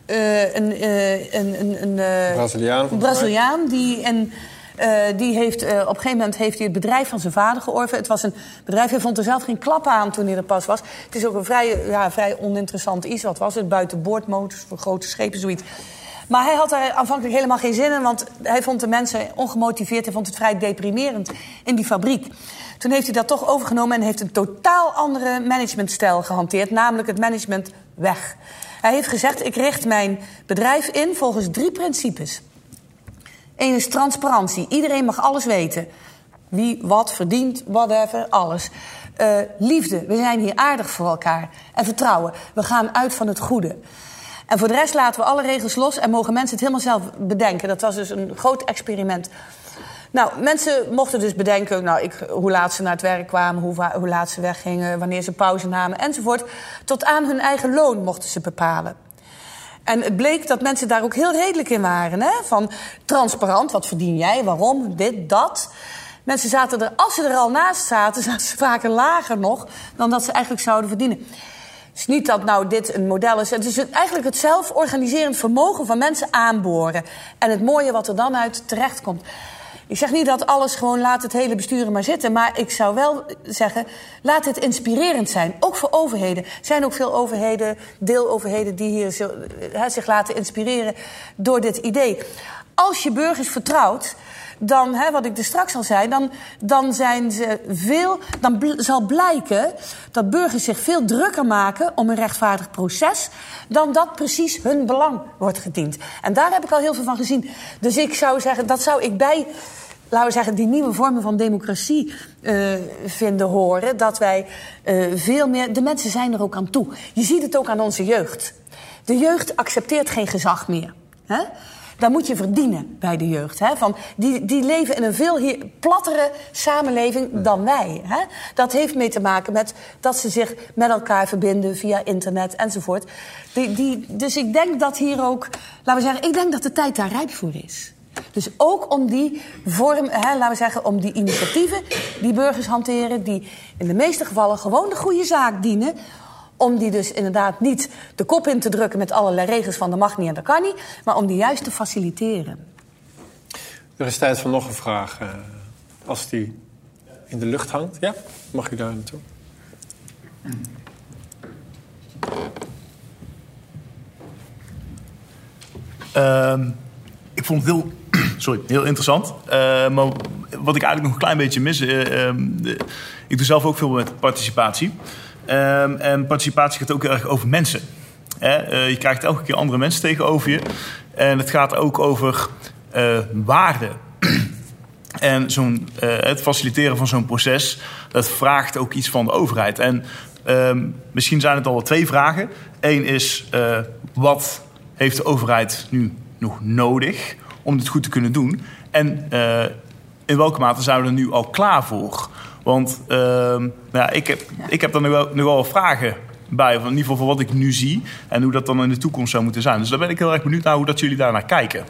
eh, een, een, een, een, Braziliaan. Braziliaan die, en, eh, die heeft, eh, op een gegeven moment heeft hij het bedrijf van zijn vader georven. Het was een bedrijf, hij vond er zelf geen klap aan toen hij er pas was. Het is ook een vrij, ja, vrij oninteressant iets. Wat was het? Buitenboordmotors voor grote schepen, zoiets. Maar hij had daar aanvankelijk helemaal geen zin in, want hij vond de mensen ongemotiveerd. Hij vond het vrij deprimerend in die fabriek. Toen heeft hij dat toch overgenomen en heeft een totaal andere managementstijl gehanteerd, namelijk het management weg. Hij heeft gezegd: Ik richt mijn bedrijf in volgens drie principes. Eén is transparantie. Iedereen mag alles weten. Wie wat verdient, whatever, alles. Eh, liefde. We zijn hier aardig voor elkaar. En vertrouwen. We gaan uit van het goede. En voor de rest laten we alle regels los en mogen mensen het helemaal zelf bedenken. Dat was dus een groot experiment. Nou, mensen mochten dus bedenken nou, ik, hoe laat ze naar het werk kwamen, hoe, hoe laat ze weggingen, wanneer ze pauze namen enzovoort. Tot aan hun eigen loon mochten ze bepalen. En het bleek dat mensen daar ook heel redelijk in waren. Hè? Van transparant, wat verdien jij, waarom, dit, dat. Mensen zaten er, als ze er al naast zaten, zaten ze vaker lager nog dan dat ze eigenlijk zouden verdienen. Het is niet dat nou dit een model is. Het is eigenlijk het zelforganiserend vermogen van mensen aanboren. En het mooie wat er dan uit terecht komt. Ik zeg niet dat alles gewoon laat het hele besturen maar zitten. Maar ik zou wel zeggen, laat het inspirerend zijn. Ook voor overheden. Er zijn ook veel overheden, deeloverheden... die hier zich laten inspireren door dit idee. Als je burgers vertrouwt... Dan, hè, wat ik er straks al zei, dan, dan, zijn ze veel, dan zal blijken dat burgers zich veel drukker maken om een rechtvaardig proces dan dat precies hun belang wordt gediend. En daar heb ik al heel veel van gezien. Dus ik zou zeggen, dat zou ik bij laten we zeggen, die nieuwe vormen van democratie eh, vinden horen. Dat wij eh, veel meer. De mensen zijn er ook aan toe. Je ziet het ook aan onze jeugd. De jeugd accepteert geen gezag meer. Daar moet je verdienen bij de jeugd. Hè? Van, die, die leven in een veel hier, plattere samenleving dan wij. Hè? Dat heeft mee te maken met dat ze zich met elkaar verbinden via internet enzovoort. Die, die, dus ik denk dat hier ook, laten we zeggen, ik denk dat de tijd daar rijp voor is. Dus ook om die vorm, hè, laten we zeggen, om die initiatieven die burgers hanteren, die in de meeste gevallen gewoon de goede zaak dienen. Om die dus inderdaad niet de kop in te drukken met allerlei regels van dat mag niet en dat kan niet, maar om die juist te faciliteren. Er is tijd voor nog een vraag. eh, als die in de lucht hangt. Ja, mag u daar naartoe? Ehm, ik vond het heel, sorry, heel interessant. Eh, maar wat ik eigenlijk nog een klein beetje mis... eh, ehm, ik doe zelf ook veel met participatie. Ehm, en participatie gaat ook heel erg over mensen. Eh, je krijgt elke keer andere mensen tegenover je. En het gaat ook over eh waarde. En zo'n, eh, het faciliteren van zo'n proces, dat vraagt ook iets van de overheid. En ehm, misschien zijn het al wel twee vragen. Eén is, wat heeft de overheid nu nog nodig om dit goed te kunnen doen? En in welke mate zijn we er nu al klaar voor? Want ehm, nou ja, ik, heb, ik heb er nog wel, nog wel vragen bij. In ieder geval van wat ik nu zie. En hoe dat dan in de toekomst zou moeten zijn. Dus daar ben ik heel erg benieuwd naar hoe dat jullie daarnaar kijken.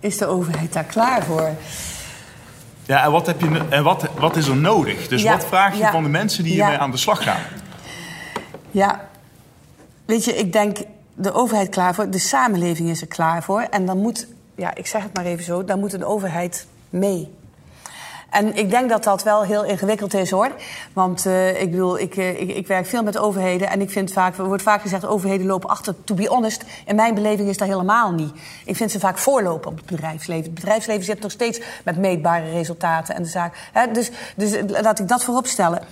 Is de overheid daar klaar voor? Ja, en wat, heb je, en wat, wat is er nodig? Dus Ja, wat vraag je ja, van de mensen die ja. hiermee aan de slag gaan? Ja, weet je, ik denk de overheid klaar voor, de samenleving is er klaar voor. En dan moet, ja, ik zeg het maar even zo, dan moet een overheid mee. En ik denk dat dat wel heel ingewikkeld is hoor. Want uh, ik bedoel, ik, uh, ik, ik, werk veel met overheden. En ik vind vaak, er wordt vaak gezegd, overheden lopen achter. To be honest, in mijn beleving is dat helemaal niet. Ik vind ze vaak voorlopen op het bedrijfsleven. Het bedrijfsleven zit nog steeds met meetbare resultaten en de zaak. Hè, dus, dus laat ik dat voorop stellen.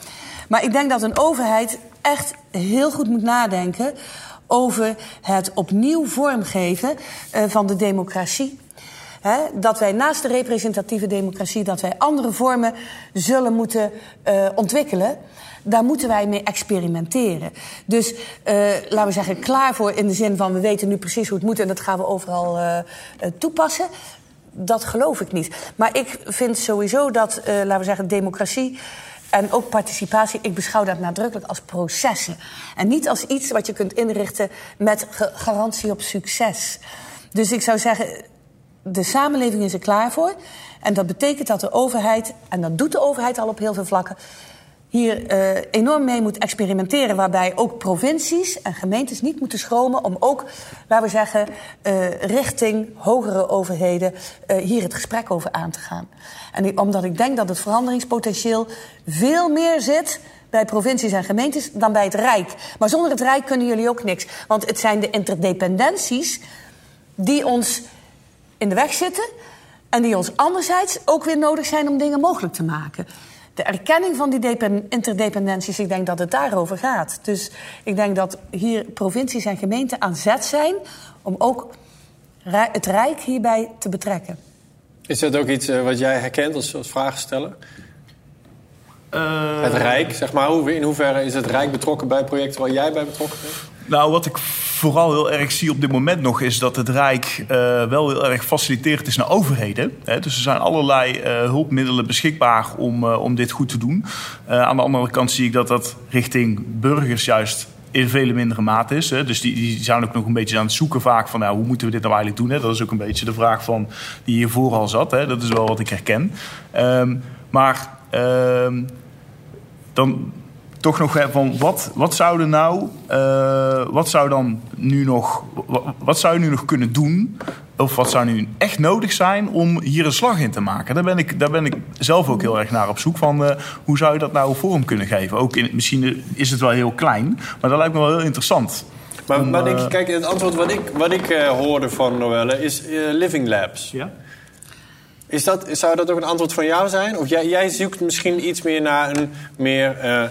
Maar ik denk dat een overheid echt heel goed moet nadenken over het opnieuw vormgeven van de democratie. He, dat wij naast de representatieve democratie... dat wij andere vormen zullen moeten uh, ontwikkelen. Daar moeten wij mee experimenteren. Dus uh, laten we zeggen, klaar voor in de zin van... we weten nu precies hoe het moet en dat gaan we overal uh, toepassen. Dat geloof ik niet. Maar ik vind sowieso dat, laten we zeggen, democratie en ook participatie, ik beschouw dat nadrukkelijk als processen. En niet als iets wat je kunt inrichten met garantie op succes. Dus ik zou zeggen, de samenleving is er klaar voor. En dat betekent dat de overheid, en dat doet de overheid al op heel veel vlakken, hier uh, enorm mee moet experimenteren. Waarbij ook provincies en gemeentes niet moeten schromen om ook, laten we zeggen, uh, richting hogere overheden uh, hier het gesprek over aan te gaan. En omdat ik denk dat het veranderingspotentieel veel meer zit bij provincies en gemeentes dan bij het Rijk. Maar zonder het Rijk kunnen jullie ook niks. Want het zijn de interdependenties die ons in de weg zitten. En die ons anderzijds ook weer nodig zijn om dingen mogelijk te maken. De erkenning van die interdependenties, ik denk dat het daarover gaat. Dus ik denk dat hier provincies en gemeenten aan zet zijn om ook het Rijk hierbij te betrekken. Is dat ook iets uh, wat jij herkent als, als vraagsteller? Uh... Het Rijk, zeg maar. In hoeverre is het Rijk betrokken bij projecten waar jij bij betrokken bent? Nou, wat ik vooral heel erg zie op dit moment nog is dat het Rijk uh, wel heel erg faciliterend is naar overheden. Hè. Dus er zijn allerlei uh, hulpmiddelen beschikbaar om, uh, om dit goed te doen. aan de andere kant zie ik dat dat richting burgers juist in vele mindere mate is. Hè. Dus die, die zijn ook nog een beetje aan het zoeken vaak van nou, hoe moeten we dit nou eigenlijk doen. Dat is ook een beetje de vraag van die hiervoor al zat. Hè. Dat is wel wat ik herken. Um, maar um, dan toch nog van wat, wat zouden nou, uh, wat zou dan nu nog, wat, wat, zou je nu nog kunnen doen? Of wat zou nu echt nodig zijn om hier een slag in te maken? Daar ben ik, daar ben ik zelf ook heel erg naar op zoek van uh, hoe zou je dat nou vorm kunnen geven? Ook in, misschien is het wel heel klein, maar dat lijkt me wel heel interessant. Maar, om, maar denk je, kijk, het antwoord wat ik, wat ik uh, hoorde van Noelle is Living Labs. Ja? Is dat, zou dat ook een antwoord van jou zijn? Of jij, jij zoekt misschien iets meer naar een meer uh,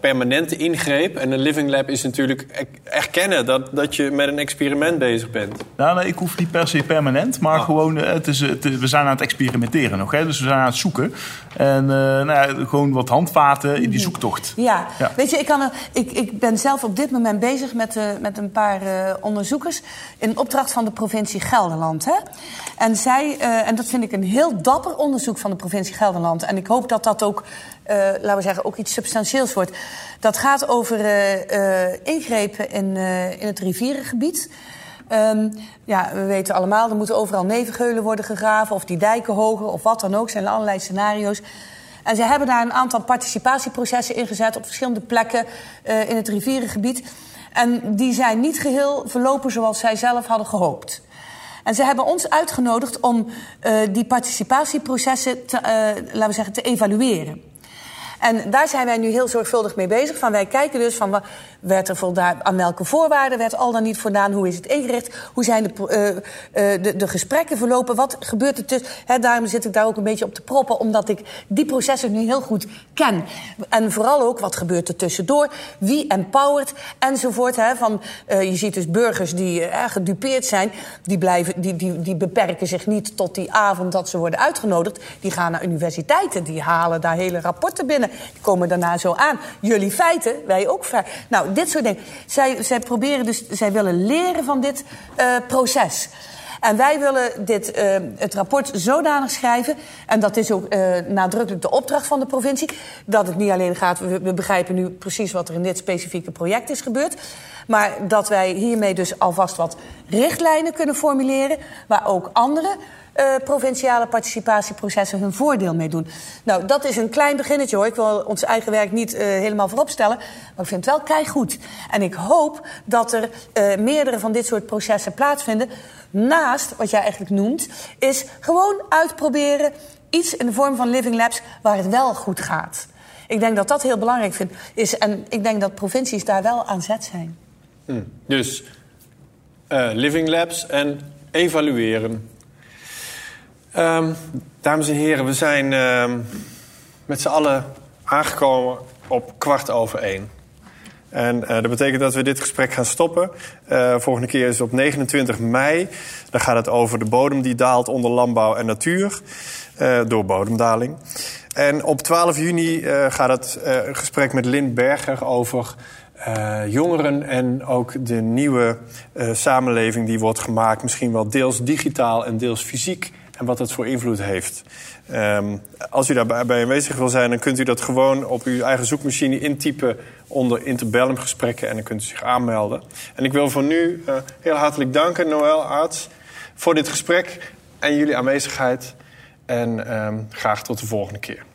permanente ingreep. En een living lab is natuurlijk erkennen dat, dat je met een experiment bezig bent. Nou, nee, ik hoef niet per se permanent, maar ah. gewoon, uh, het is, het, we zijn aan het experimenteren nog. Hè? Dus we zijn aan het zoeken. En uh, nou ja, gewoon wat handvaten in die zoektocht. Ja, ja. weet je, ik, kan, ik, ik ben zelf op dit moment bezig met, met een paar onderzoekers... in opdracht van de provincie Gelderland. Hè? En zij, en dat vind ik een heel dapper onderzoek van de provincie Gelderland. En ik hoop dat dat ook uh, laten we zeggen, ook iets substantieels wordt. Dat gaat over uh, uh, ingrepen in, in het rivierengebied. Um, ja, we weten allemaal, er moeten overal nevengeulen worden gegraven... of die dijken hoger, of wat dan ook. Zijn allerlei scenario's. En ze hebben daar een aantal participatieprocessen ingezet... op verschillende plekken in het rivierengebied. En die zijn niet geheel verlopen zoals zij zelf hadden gehoopt. En ze hebben ons uitgenodigd om uh, die participatieprocessen te, uh, laten we zeggen, te evalueren. En daar zijn wij nu heel zorgvuldig mee bezig. Van wij kijken dus van werd er voldaan, aan welke voorwaarden werd al dan niet voldaan, hoe is het ingericht, hoe zijn de, uh, uh, de, de, gesprekken verlopen, wat gebeurt er tussen. Daarom zit ik daar ook een beetje op te proppen, omdat ik die processen nu heel goed ken. En vooral ook wat gebeurt er tussendoor, wie empowert enzovoort. Van, uh, je ziet dus burgers die gedupeerd zijn, die, blijven, die, die, die beperken zich niet tot die avond dat ze worden uitgenodigd. Die gaan naar universiteiten, die halen daar hele rapporten binnen. Die komen daarna zo aan. Jullie feiten, wij ook feiten. Nou, dit soort dingen. Zij, zij proberen dus, zij willen leren van dit uh, proces. En wij willen dit, uh, het rapport zodanig schrijven, en dat is ook uh, nadrukkelijk de opdracht van de provincie, dat het niet alleen gaat, we, we, begrijpen nu precies wat er in dit specifieke project is gebeurd, maar dat wij hiermee dus alvast wat richtlijnen kunnen formuleren, waar ook andere uh, provinciale participatieprocessen hun voordeel mee doen. Nou, dat is een klein beginnetje hoor. Ik wil ons eigen werk niet uh, helemaal voorop stellen. Maar ik vind het wel keigoed. En ik hoop dat er uh, meerdere van dit soort processen plaatsvinden. Naast, wat jij eigenlijk noemt, is gewoon uitproberen iets in de vorm van living labs waar het wel goed gaat. Ik denk dat dat heel belangrijk vind, is. En ik denk dat provincies daar wel aan zet zijn. Dus eh, living labs en evalueren. Ehm, dames en heren, we zijn ehm, met z'n allen aangekomen op kwart over één. En eh, dat betekent dat we dit gesprek gaan stoppen. Eh, volgende keer is op 29 mei. Dan gaat het over de bodem die daalt onder landbouw en natuur. eh, door bodemdaling. En op 12 juni gaat het gesprek met Lynn Berger over jongeren en ook de nieuwe samenleving die wordt gemaakt. Misschien wel deels digitaal en deels fysiek. En wat dat voor invloed heeft. Ehm, als u daarbij bij aanwezig wil zijn, dan kunt u dat gewoon op uw eigen zoekmachine intypen onder interbellum gesprekken en dan kunt u zich aanmelden. En ik wil voor nu eh, heel hartelijk danken, Noël Arts, voor dit gesprek en jullie aanwezigheid. En ehm, graag tot de volgende keer.